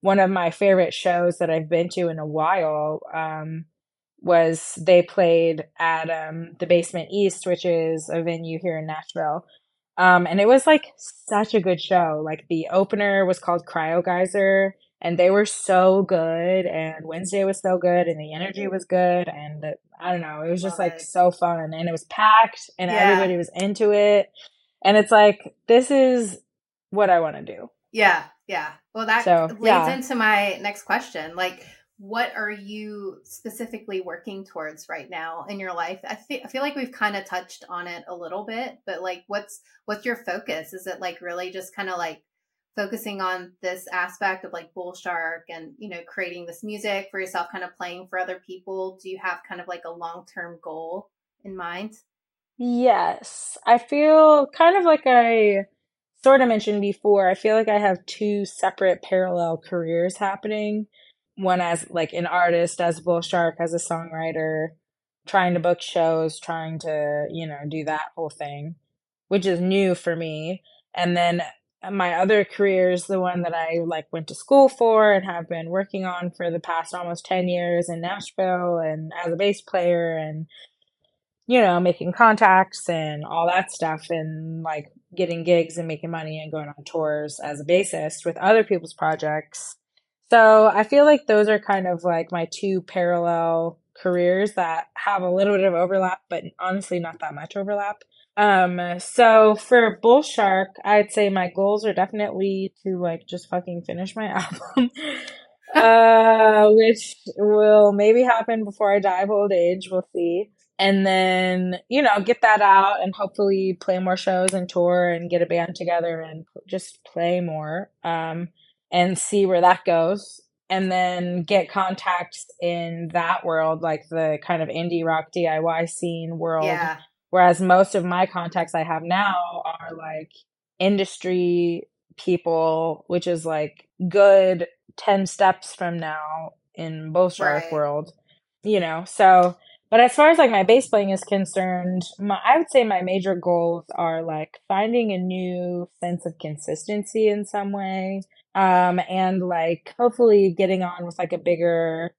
one of my favorite shows that I've been to in a while um was they played at um, the Basement East, which is a venue here in Nashville. Um, and it was like such a good show. Like the opener was called Cryogeyser, and they were so good. And Wednesday was so good, and the energy was good. And the, I don't know, it was just like so fun. And it was packed, and yeah. everybody was into it. And it's like, this is what I want to do. Yeah, yeah. Well, that so, leads yeah. into my next question. Like, what are you specifically working towards right now in your life? I, th- I feel like we've kind of touched on it a little bit but like what's what's your focus? Is it like really just kind of like focusing on this aspect of like bull shark and you know creating this music for yourself kind of playing for other people? Do you have kind of like a long-term goal in mind? Yes. I feel kind of like i sort of mentioned before i feel like i have two separate parallel careers happening one as like an artist, as a Bull Shark, as a songwriter, trying to book shows, trying to, you know, do that whole thing, which is new for me. And then uh, my other career is the one that I like went to school for and have been working on for the past almost 10 years in Nashville and as a bass player and you know making contacts and all that stuff and like getting gigs and making money and going on tours as a bassist with other people's projects so I feel like those are kind of like my two parallel careers that have a little bit of overlap, but honestly not that much overlap. Um, so for Bull Shark, I'd say my goals are definitely to like just fucking finish my album. uh, which will maybe happen before I die of old age. We'll see. And then, you know, get that out and hopefully play more shows and tour and get a band together and just play more um, and see where that goes. And then get contacts in that world, like the kind of indie rock DIY scene world. Yeah. Whereas most of my contacts I have now are like industry people, which is like good 10 steps from now in both right. world, you know. So, but as far as like my bass playing is concerned, my, I would say my major goals are like finding a new sense of consistency in some way. Um, and like hopefully getting on with like a bigger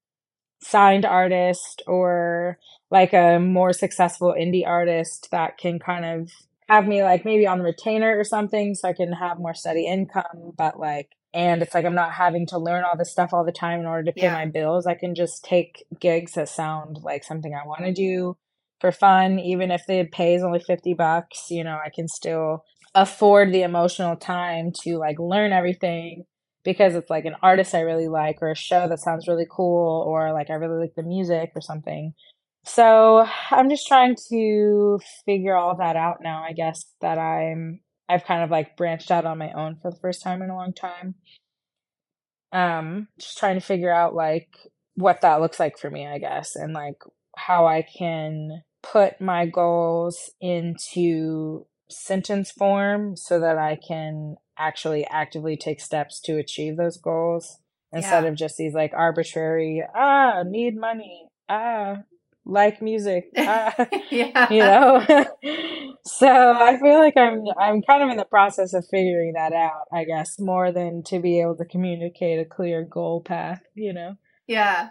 signed artist or like a more successful indie artist that can kind of have me like maybe on retainer or something so I can have more steady income, but like and it's like I'm not having to learn all this stuff all the time in order to pay yeah. my bills. I can just take gigs that sound like something I want to do for fun, even if the pay is only 50 bucks, you know, I can still afford the emotional time to like learn everything because it's like an artist I really like or a show that sounds really cool or like I really like the music or something. So I'm just trying to figure all that out now, I guess, that I'm I've kind of like branched out on my own for the first time in a long time. Um, just trying to figure out like what that looks like for me, I guess, and like how I can put my goals into sentence form so that I can actually actively take steps to achieve those goals instead yeah. of just these like arbitrary, ah, need money, ah, like music. Uh, yeah. You know? so I feel like I'm I'm kind of in the process of figuring that out, I guess, more than to be able to communicate a clear goal path, you know? Yeah.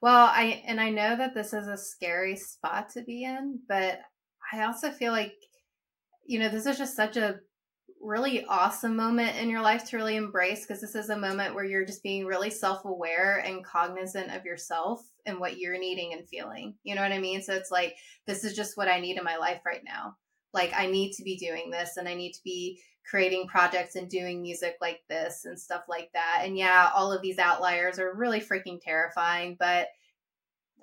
Well, I and I know that this is a scary spot to be in, but I also feel like you know, this is just such a really awesome moment in your life to really embrace because this is a moment where you're just being really self-aware and cognizant of yourself and what you're needing and feeling. You know what I mean? So it's like this is just what I need in my life right now. Like I need to be doing this and I need to be creating projects and doing music like this and stuff like that. And yeah, all of these outliers are really freaking terrifying, but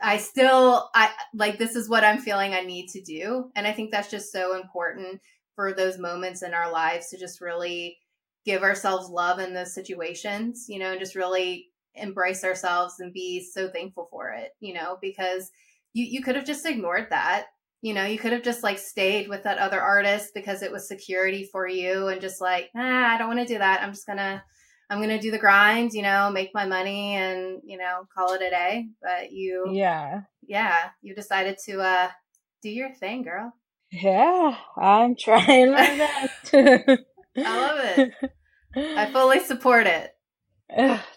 I still I like this is what I'm feeling I need to do. And I think that's just so important for those moments in our lives to just really give ourselves love in those situations, you know, and just really embrace ourselves and be so thankful for it, you know, because you, you could have just ignored that. You know, you could have just like stayed with that other artist because it was security for you and just like, ah, I don't want to do that. I'm just gonna I'm gonna do the grind, you know, make my money and, you know, call it a day. But you Yeah. Yeah. You decided to uh do your thing, girl. Yeah, I'm trying my best. I love it. I fully support it.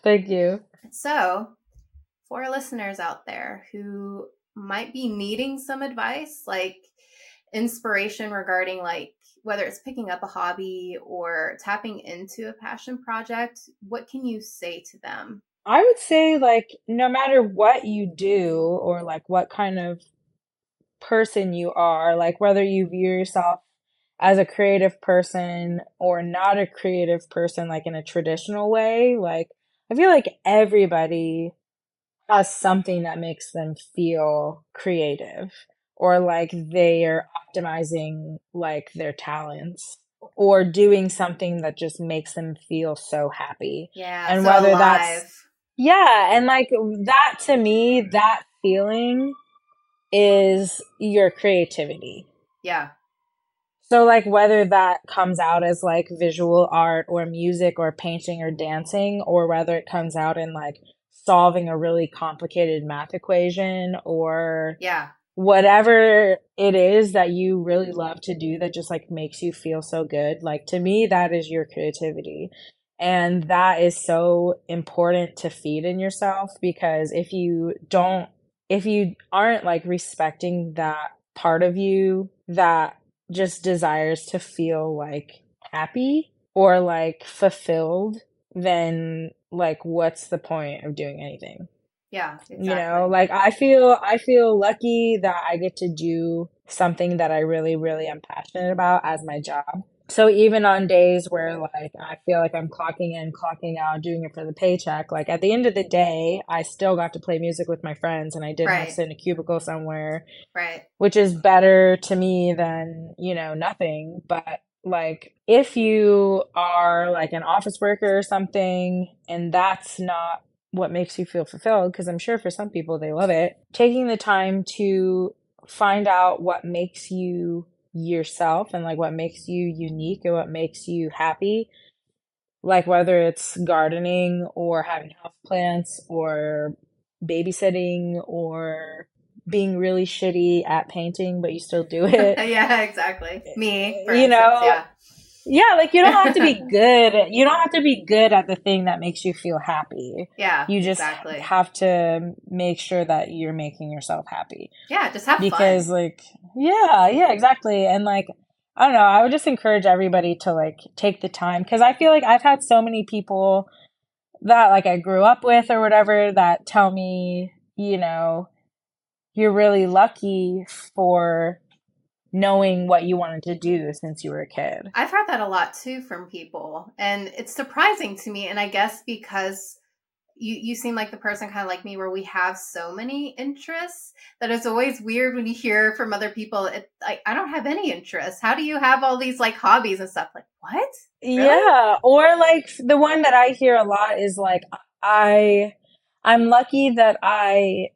Thank you. So, for listeners out there who might be needing some advice, like inspiration regarding like whether it's picking up a hobby or tapping into a passion project, what can you say to them? I would say like no matter what you do or like what kind of person you are, like whether you view yourself as a creative person or not a creative person, like in a traditional way, like I feel like everybody has something that makes them feel creative or like they are optimizing like their talents or doing something that just makes them feel so happy. Yeah. And so whether alive. that's yeah, and like that to me, that feeling is your creativity. Yeah. So, like, whether that comes out as like visual art or music or painting or dancing, or whether it comes out in like solving a really complicated math equation or yeah, whatever it is that you really love to do that just like makes you feel so good. Like, to me, that is your creativity. And that is so important to feed in yourself because if you don't if you aren't like respecting that part of you that just desires to feel like happy or like fulfilled, then like what's the point of doing anything? Yeah, exactly. You know, like I feel I feel lucky that I get to do something that I really really am passionate about as my job. So even on days where like I feel like I'm clocking in, clocking out, doing it for the paycheck, like at the end of the day, I still got to play music with my friends and I didn't have to sit in a cubicle somewhere. Right. Which is better to me than, you know, nothing. But like if you are like an office worker or something and that's not what makes you feel fulfilled because i'm sure for some people they love it taking the time to find out what makes you yourself and like what makes you unique and what makes you happy. Like whether it's gardening or having house plants or babysitting or being really shitty at painting but you still do it. Yeah exactly. Me you instance, know? yeah yeah, like you don't have to be good. You don't have to be good at the thing that makes you feel happy. Yeah. You just exactly. have to make sure that you're making yourself happy. Yeah, just have because, fun. like, yeah, yeah, exactly. And like, I don't know, I would just encourage everybody to like take the time because I feel like I've had so many people that like I grew up with or whatever that tell me, you know, you're really lucky for knowing what you wanted to do since you were a kid. I've heard that a lot too from people. And it's surprising to me. And I guess because you, you seem like the person kind of like me where we have so many interests that it's always weird when you hear from other people it, I, I don't have any interests how do you have all these like hobbies and stuff like what really? yeah or like the one that i hear a lot is like i i'm lucky that i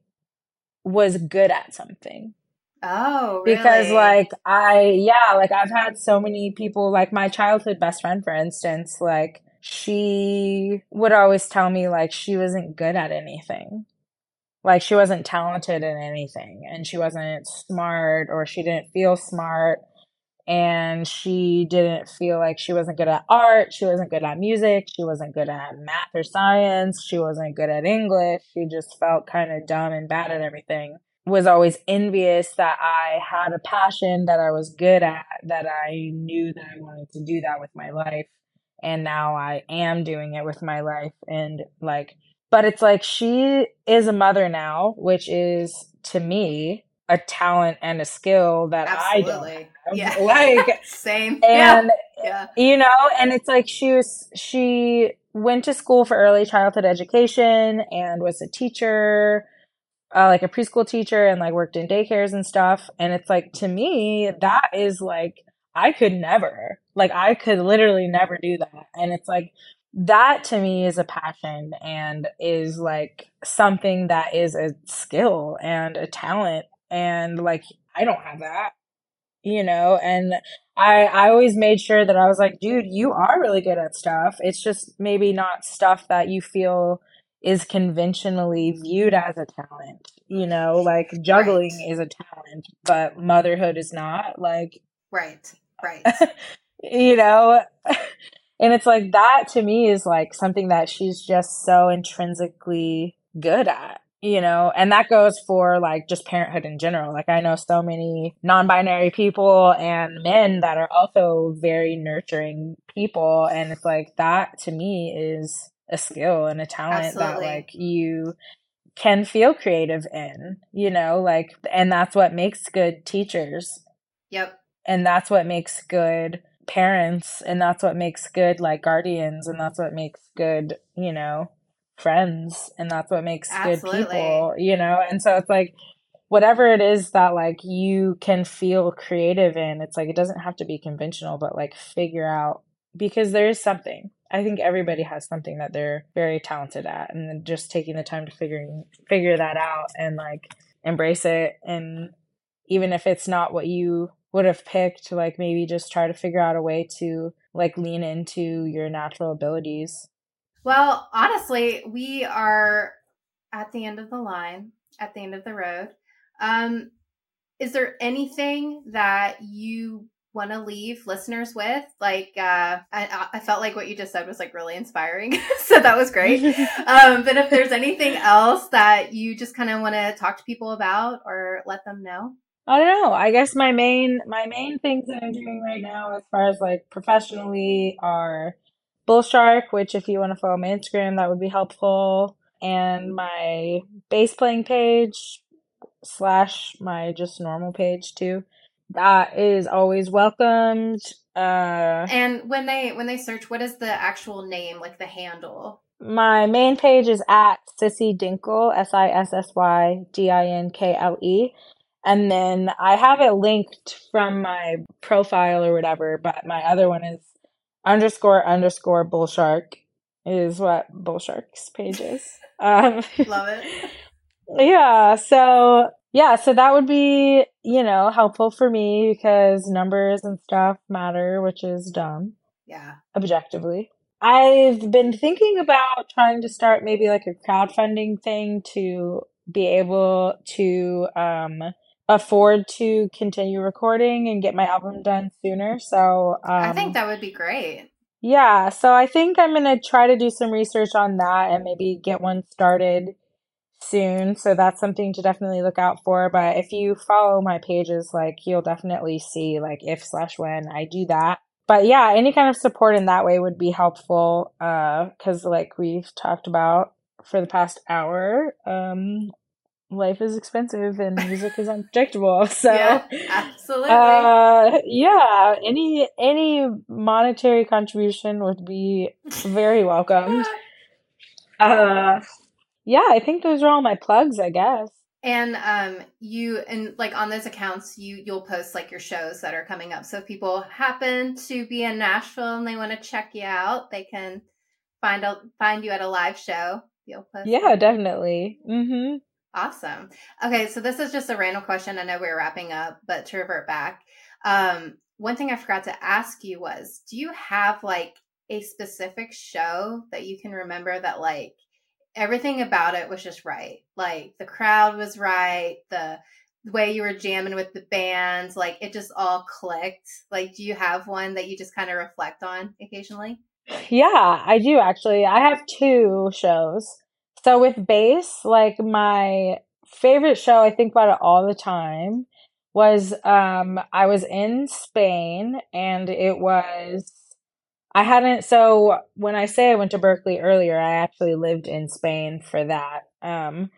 was good at something Oh, really? Because like I yeah, like I've had so many people like my childhood best friend for instance, like she would always tell me like she wasn't good at anything. Like she wasn't talented in anything and she wasn't smart or she didn't feel smart and she didn't feel like she wasn't good at art, she wasn't good at music, she wasn't good at math or science, she wasn't good at English. She just felt kind of dumb and bad at everything was always envious that I had a passion that I was good at, that I knew that I wanted to do that with my life. And now I am doing it with my life. And like, but it's like she is a mother now, which is to me a talent and a skill that Absolutely. I don't have. Yeah. Like, same. And, yeah. you know, and it's like she was, she went to school for early childhood education and was a teacher uh, like a preschool teacher and like worked in daycares and stuff. And it's like, to me, that is like, I could never, like, I could literally never do that. And it's like, that to me is a passion and is like something that is a skill and a talent. And like, I don't have that, you know, and I, I always made sure that I was like, dude, you are really good at stuff. It's just maybe not stuff that you feel is conventionally viewed as a talent. You know, like juggling right. is a talent, but motherhood is not. Like, right, right. you know, and it's like that to me is like something that she's just so intrinsically good at you know and that goes for like just parenthood in general like i know so many non-binary people and men that are also very nurturing people and it's like that to me is a skill and a talent Absolutely. that like you can feel creative in, you know, like and that's what makes good teachers. Yep. And that's what makes good parents and that's what makes good like guardians and that's what makes good, you know, friends and that's what makes Absolutely. good people, you know? And so it's like whatever it is that like you can feel creative in, it's like it doesn't have to be conventional, but like figure out because there is something I think everybody has something that they're very talented at, and then just taking the time to figuring figure that out and like embrace it, and even if it's not what you would have picked, like maybe just try to figure out a way to like lean into your natural abilities. Well, honestly, we are at the end of the line, at the end of the road. Um, is there anything that you want to leave listeners with like uh I, I felt like what you just said was like really inspiring so that was great. Um but if there's anything else that you just kind of want to talk to people about or let them know? I don't know. I guess my main my main things that i'm doing right now as far as like professionally are bull shark which if you want to follow my instagram that would be helpful and my bass playing page slash my just normal page too. That is always welcomed. Uh, and when they when they search, what is the actual name, like the handle? My main page is at Sissy Dinkle, S I S S Y D I N K L E. And then I have it linked from my profile or whatever, but my other one is underscore underscore bull shark is what bullshark's page is. Um, Love it. Yeah. So yeah, so that would be, you know, helpful for me because numbers and stuff matter, which is dumb. Yeah. Objectively. I've been thinking about trying to start maybe like a crowdfunding thing to be able to um, afford to continue recording and get my album done sooner. So um, I think that would be great. Yeah, so I think I'm going to try to do some research on that and maybe get one started soon. So that's something to definitely look out for. But if you follow my pages, like you'll definitely see like if slash when I do that. But yeah, any kind of support in that way would be helpful. Uh, cause like we've talked about for the past hour, um, life is expensive and music is unpredictable. So yeah, absolutely. Uh, yeah, any any monetary contribution would be very welcomed. uh, yeah, I think those are all my plugs, I guess. And um you and like on those accounts you you'll post like your shows that are coming up. So if people happen to be in Nashville and they want to check you out, they can find out find you at a live show. You'll post. Yeah, them. definitely. Mhm. Awesome. Okay, so this is just a random question. I know we're wrapping up, but to revert back, um, one thing I forgot to ask you was, do you have like a specific show that you can remember that like everything about it was just right. Like the crowd was right, the, way you were jamming with the bands, like it just all clicked. Like, do you have one that you just kind of reflect on occasionally? Yeah, I do actually. I have two shows. So with bass, like my favorite show, I think about it all the time, was um I was in Spain and it was I hadn't. So when I say I went to Berklee earlier, I actually lived in Spain for that. Um,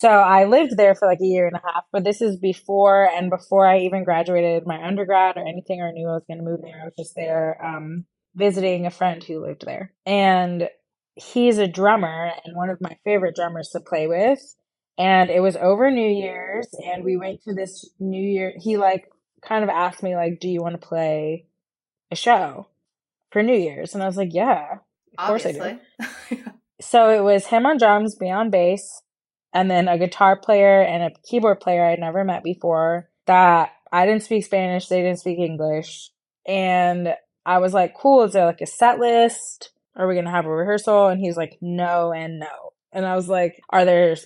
so I lived there for like a year and a half, but this is before and before I even graduated my undergrad or anything or knew I was going to move there. I was just there um, visiting a friend who lived there. And he's a drummer and one of my favorite drummers to play with. And it was over New Year's and we went to this New Year. He like kind of asked me like, do you want to play a show? For New Year's. And I was like, yeah, of Obviously. course I do. so it was him on drums, me on bass, and then a guitar player and a keyboard player I'd never met before that I didn't speak Spanish, they didn't speak English. And I was like, cool, is there like a set list? Are we going to have a rehearsal? And he's like, no and no. And I was like, are there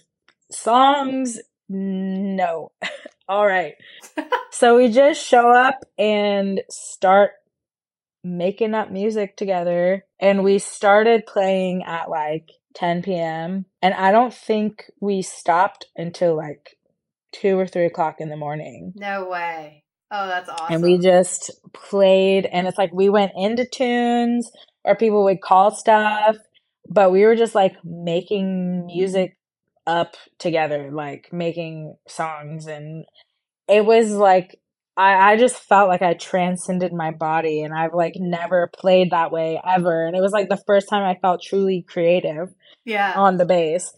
songs? No. All right. so we just show up and start making up music together and we started playing at like 10 p.m. and I don't think we stopped until like two or three o'clock in the morning. No way. Oh, that's awesome. And we just played and it's like we went into tunes or people would call stuff, but we were just like making music up together, like making songs and it was like I, I just felt like I transcended my body and I've like never played that way ever. And it was like the first time I felt truly creative yeah. on the bass.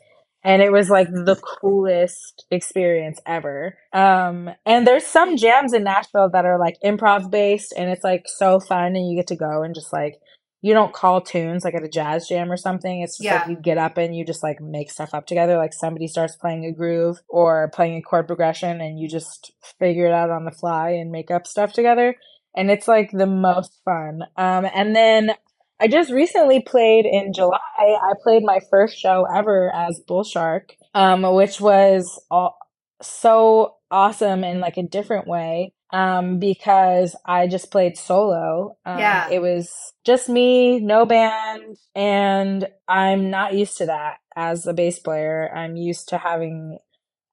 And it was like the coolest experience ever. Um, and there's some jams in Nashville that are like improv based and it's like so fun and you get to go and just like you don't call tunes like at a jazz jam or something. It's just yeah. like you get up and you just like make stuff up together. Like somebody starts playing a groove or playing a chord progression and you just figure it out on the fly and make up stuff together. And it's like the most fun. Um, and then I just recently played in July. I played my first show ever as BULLSHARK, um, which was all, so awesome in like a different way um, because I just played solo. Um, yeah. It was just me, no band, and I'm not used to that as a bass player. I'm used to having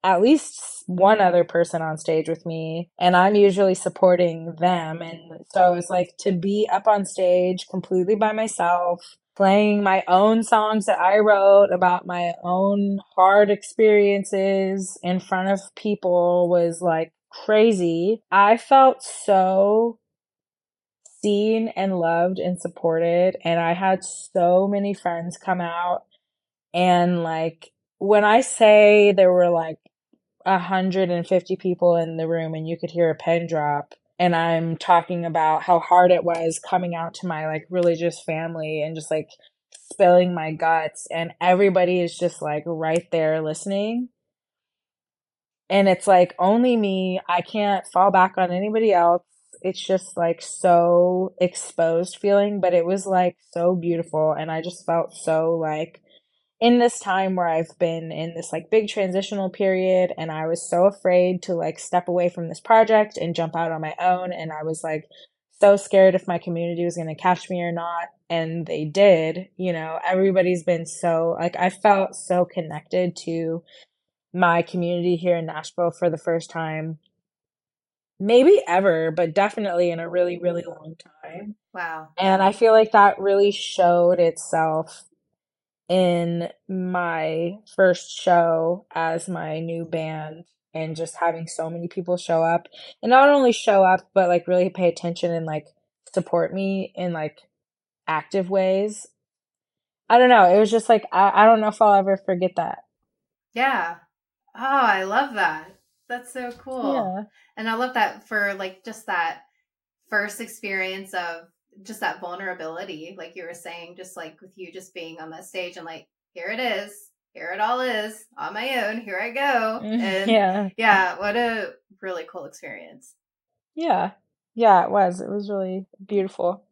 at least one other person on stage with me, and I'm usually supporting them. And so it's like to be up on stage completely by myself playing my own songs that I wrote about my own hard experiences in front of people was like crazy. I felt so seen and loved and supported and I had so many friends come out and like when I say there were like 150 people in the room and you could hear a pin drop and I'm talking about how hard it was coming out to my like religious family and just like spilling my guts and everybody is just like right there listening and it's like only me. I can't fall back on anybody else. It's just like so exposed feeling but it was like so beautiful. And i just felt so like in this time where I've been in this like big transitional period and I was so afraid to like step away from this project and jump out on my own. And I was like so scared if my community was going to catch me or not. And they did you know. Everybody's been so like I felt so connected to my community here in Nashville for the first time. Maybe ever but definitely in a really really mm. long time. Wow. And I feel like that really showed itself in my first show as my new band and just having so many people show up. And not only show up but like really pay attention and like support me in like active ways. I don't know. It was just like i, I don't know if i'll ever forget that. Yeah oh i love that that's so cool yeah. and i love that for like just that first experience of just that vulnerability, like you were saying, just like with you just being on that stage and like, here it is, here it all is on my own, here I go. And yeah. Yeah, what a really cool experience. Yeah. Yeah, it was. It was really beautiful.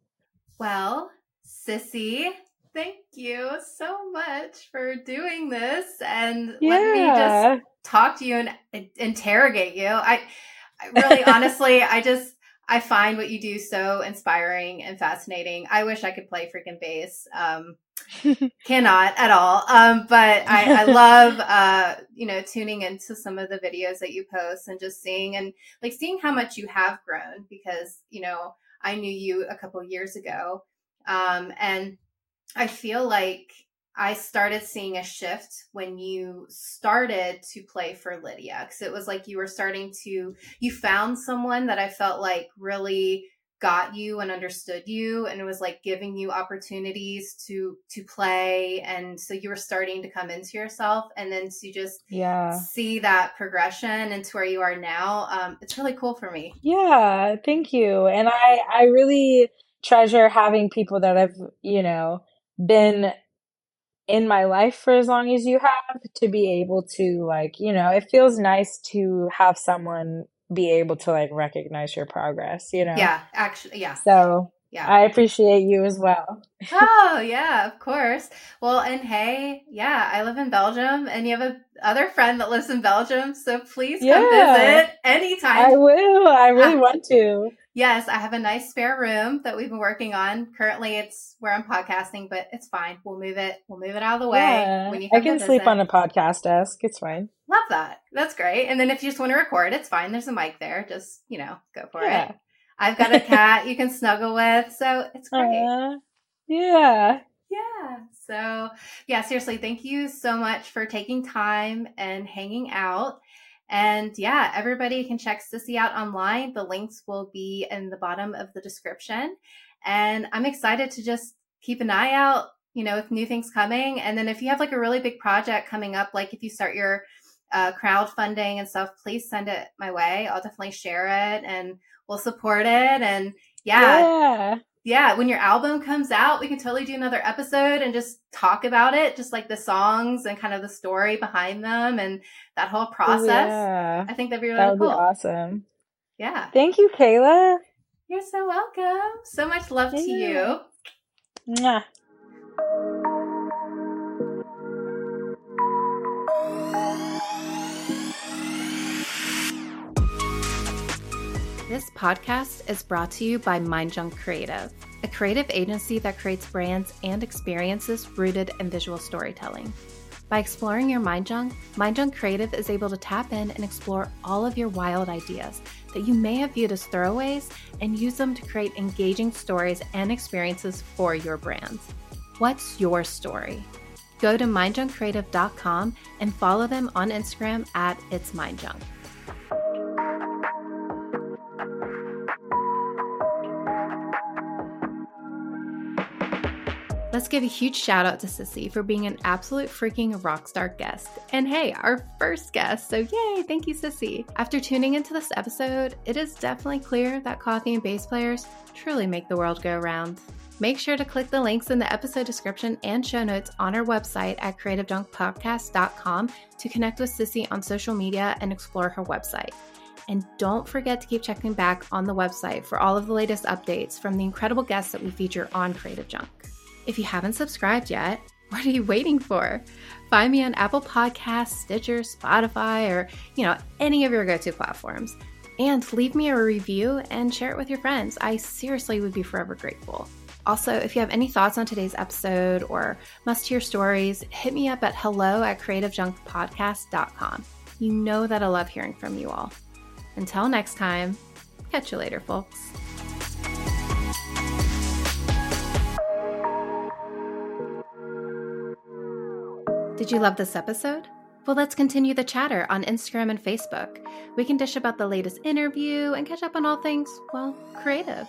Well, Sissy, thank you so much for doing this and yeah. let me just talk to you and interrogate you. I, I really honestly, I just I find what you do so inspiring and fascinating. I wish I could play freaking bass. Um, cannot at all. Um, but I, I love, uh, you know, tuning into some of the videos that you post and just seeing and like seeing how much you have grown because, you know, I knew you a couple years ago. Um, and I feel like I started seeing a shift when you started to play for Lydia because it was like you were starting to you found someone that I felt like really got you and understood you and it was like giving you opportunities to to play and so you were starting to come into yourself and then to just yeah. see that progression into where you are now um it's really cool for me. Yeah thank you and i i really treasure having people that i've you know been in my life for as long as you have to be able to like you know it feels nice to have someone be able to like recognize your progress you know? Yeah actually yeah. So yeah. I appreciate you as well. Oh yeah of course. Well and hey yeah i live in belgium. And you have a other friend that lives in belgium so please come yeah, visit anytime. I will. I really want to Yes, I have a nice spare room that we've been working on. Currently, it's where I'm podcasting, but it's fine. We'll move it. We'll move it out of the way. Yeah, when you I can sleep on a podcast desk. It's fine. Love that. That's great. And then if you just want to record, it's fine. There's a mic there. Just you know, go for yeah. it. I've got a cat you can snuggle with, so it's great. Uh, yeah. Yeah. So, yeah, seriously, thank you so much for taking time and hanging out. And yeah, everybody can check Sissy out online. The links will be in the bottom of the description. And I'm excited to just keep an eye out, you know, with new things coming. And then if you have like a really big project coming up, like if you start your uh, crowdfunding and stuff, please send it my way. I'll definitely share it and we'll support it. And yeah, yeah yeah, when your album comes out, we can totally do another episode and just talk about it, just like the songs and kind of the story behind them and that whole oh, process. Yeah. I think that'd be really that would cool. Be awesome. Yeah. Thank you, Kayla. You're so welcome. So much love yeah. to you. Mwah. This podcast is brought to you by MindJunk Creative, a creative agency that creates brands and experiences rooted in visual storytelling. By exploring your mind junk, MindJunk Creative is able to tap in and explore all of your wild ideas that you may have viewed as throwaways and use them to create engaging stories and experiences for your brands. What's your story? Go to mindjunkcreative.com and follow them on Instagram at It's Let's give a huge shout out to Sissy for being an absolute freaking rockstar guest. And hey, our first guest, so yay, thank you, Sissy. After tuning into this episode, it is definitely clear that coffee and bass players truly make the world go round. Make sure to click the links in the episode description and show notes on our website at creativejunkpodcast.com to connect with Sissy on social media and explore her website. And don't forget to keep checking back on the website for all of the latest updates from the incredible guests that we feature on Creative Junk. If you haven't subscribed yet, what are you waiting for? Find me on Apple Podcasts, Stitcher, Spotify, or, you know, any of your go-to platforms. And leave me a review and share it with your friends. I seriously would be forever grateful. Also, if you have any thoughts on today's episode or must hear stories, hit me up at hello at creativejunkpodcast.com. You know that I love hearing from you all. Until next time, catch you later, folks. Did you love this episode? Well, let's continue the chatter on Instagram and Facebook. We can dish about the latest interview and catch up on all things, well, creative.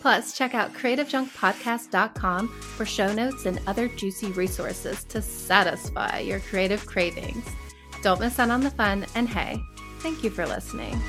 Plus, check out creativejunkpodcast.com for show notes and other juicy resources to satisfy your creative cravings. Don't miss out on the fun, and hey, thank you for listening.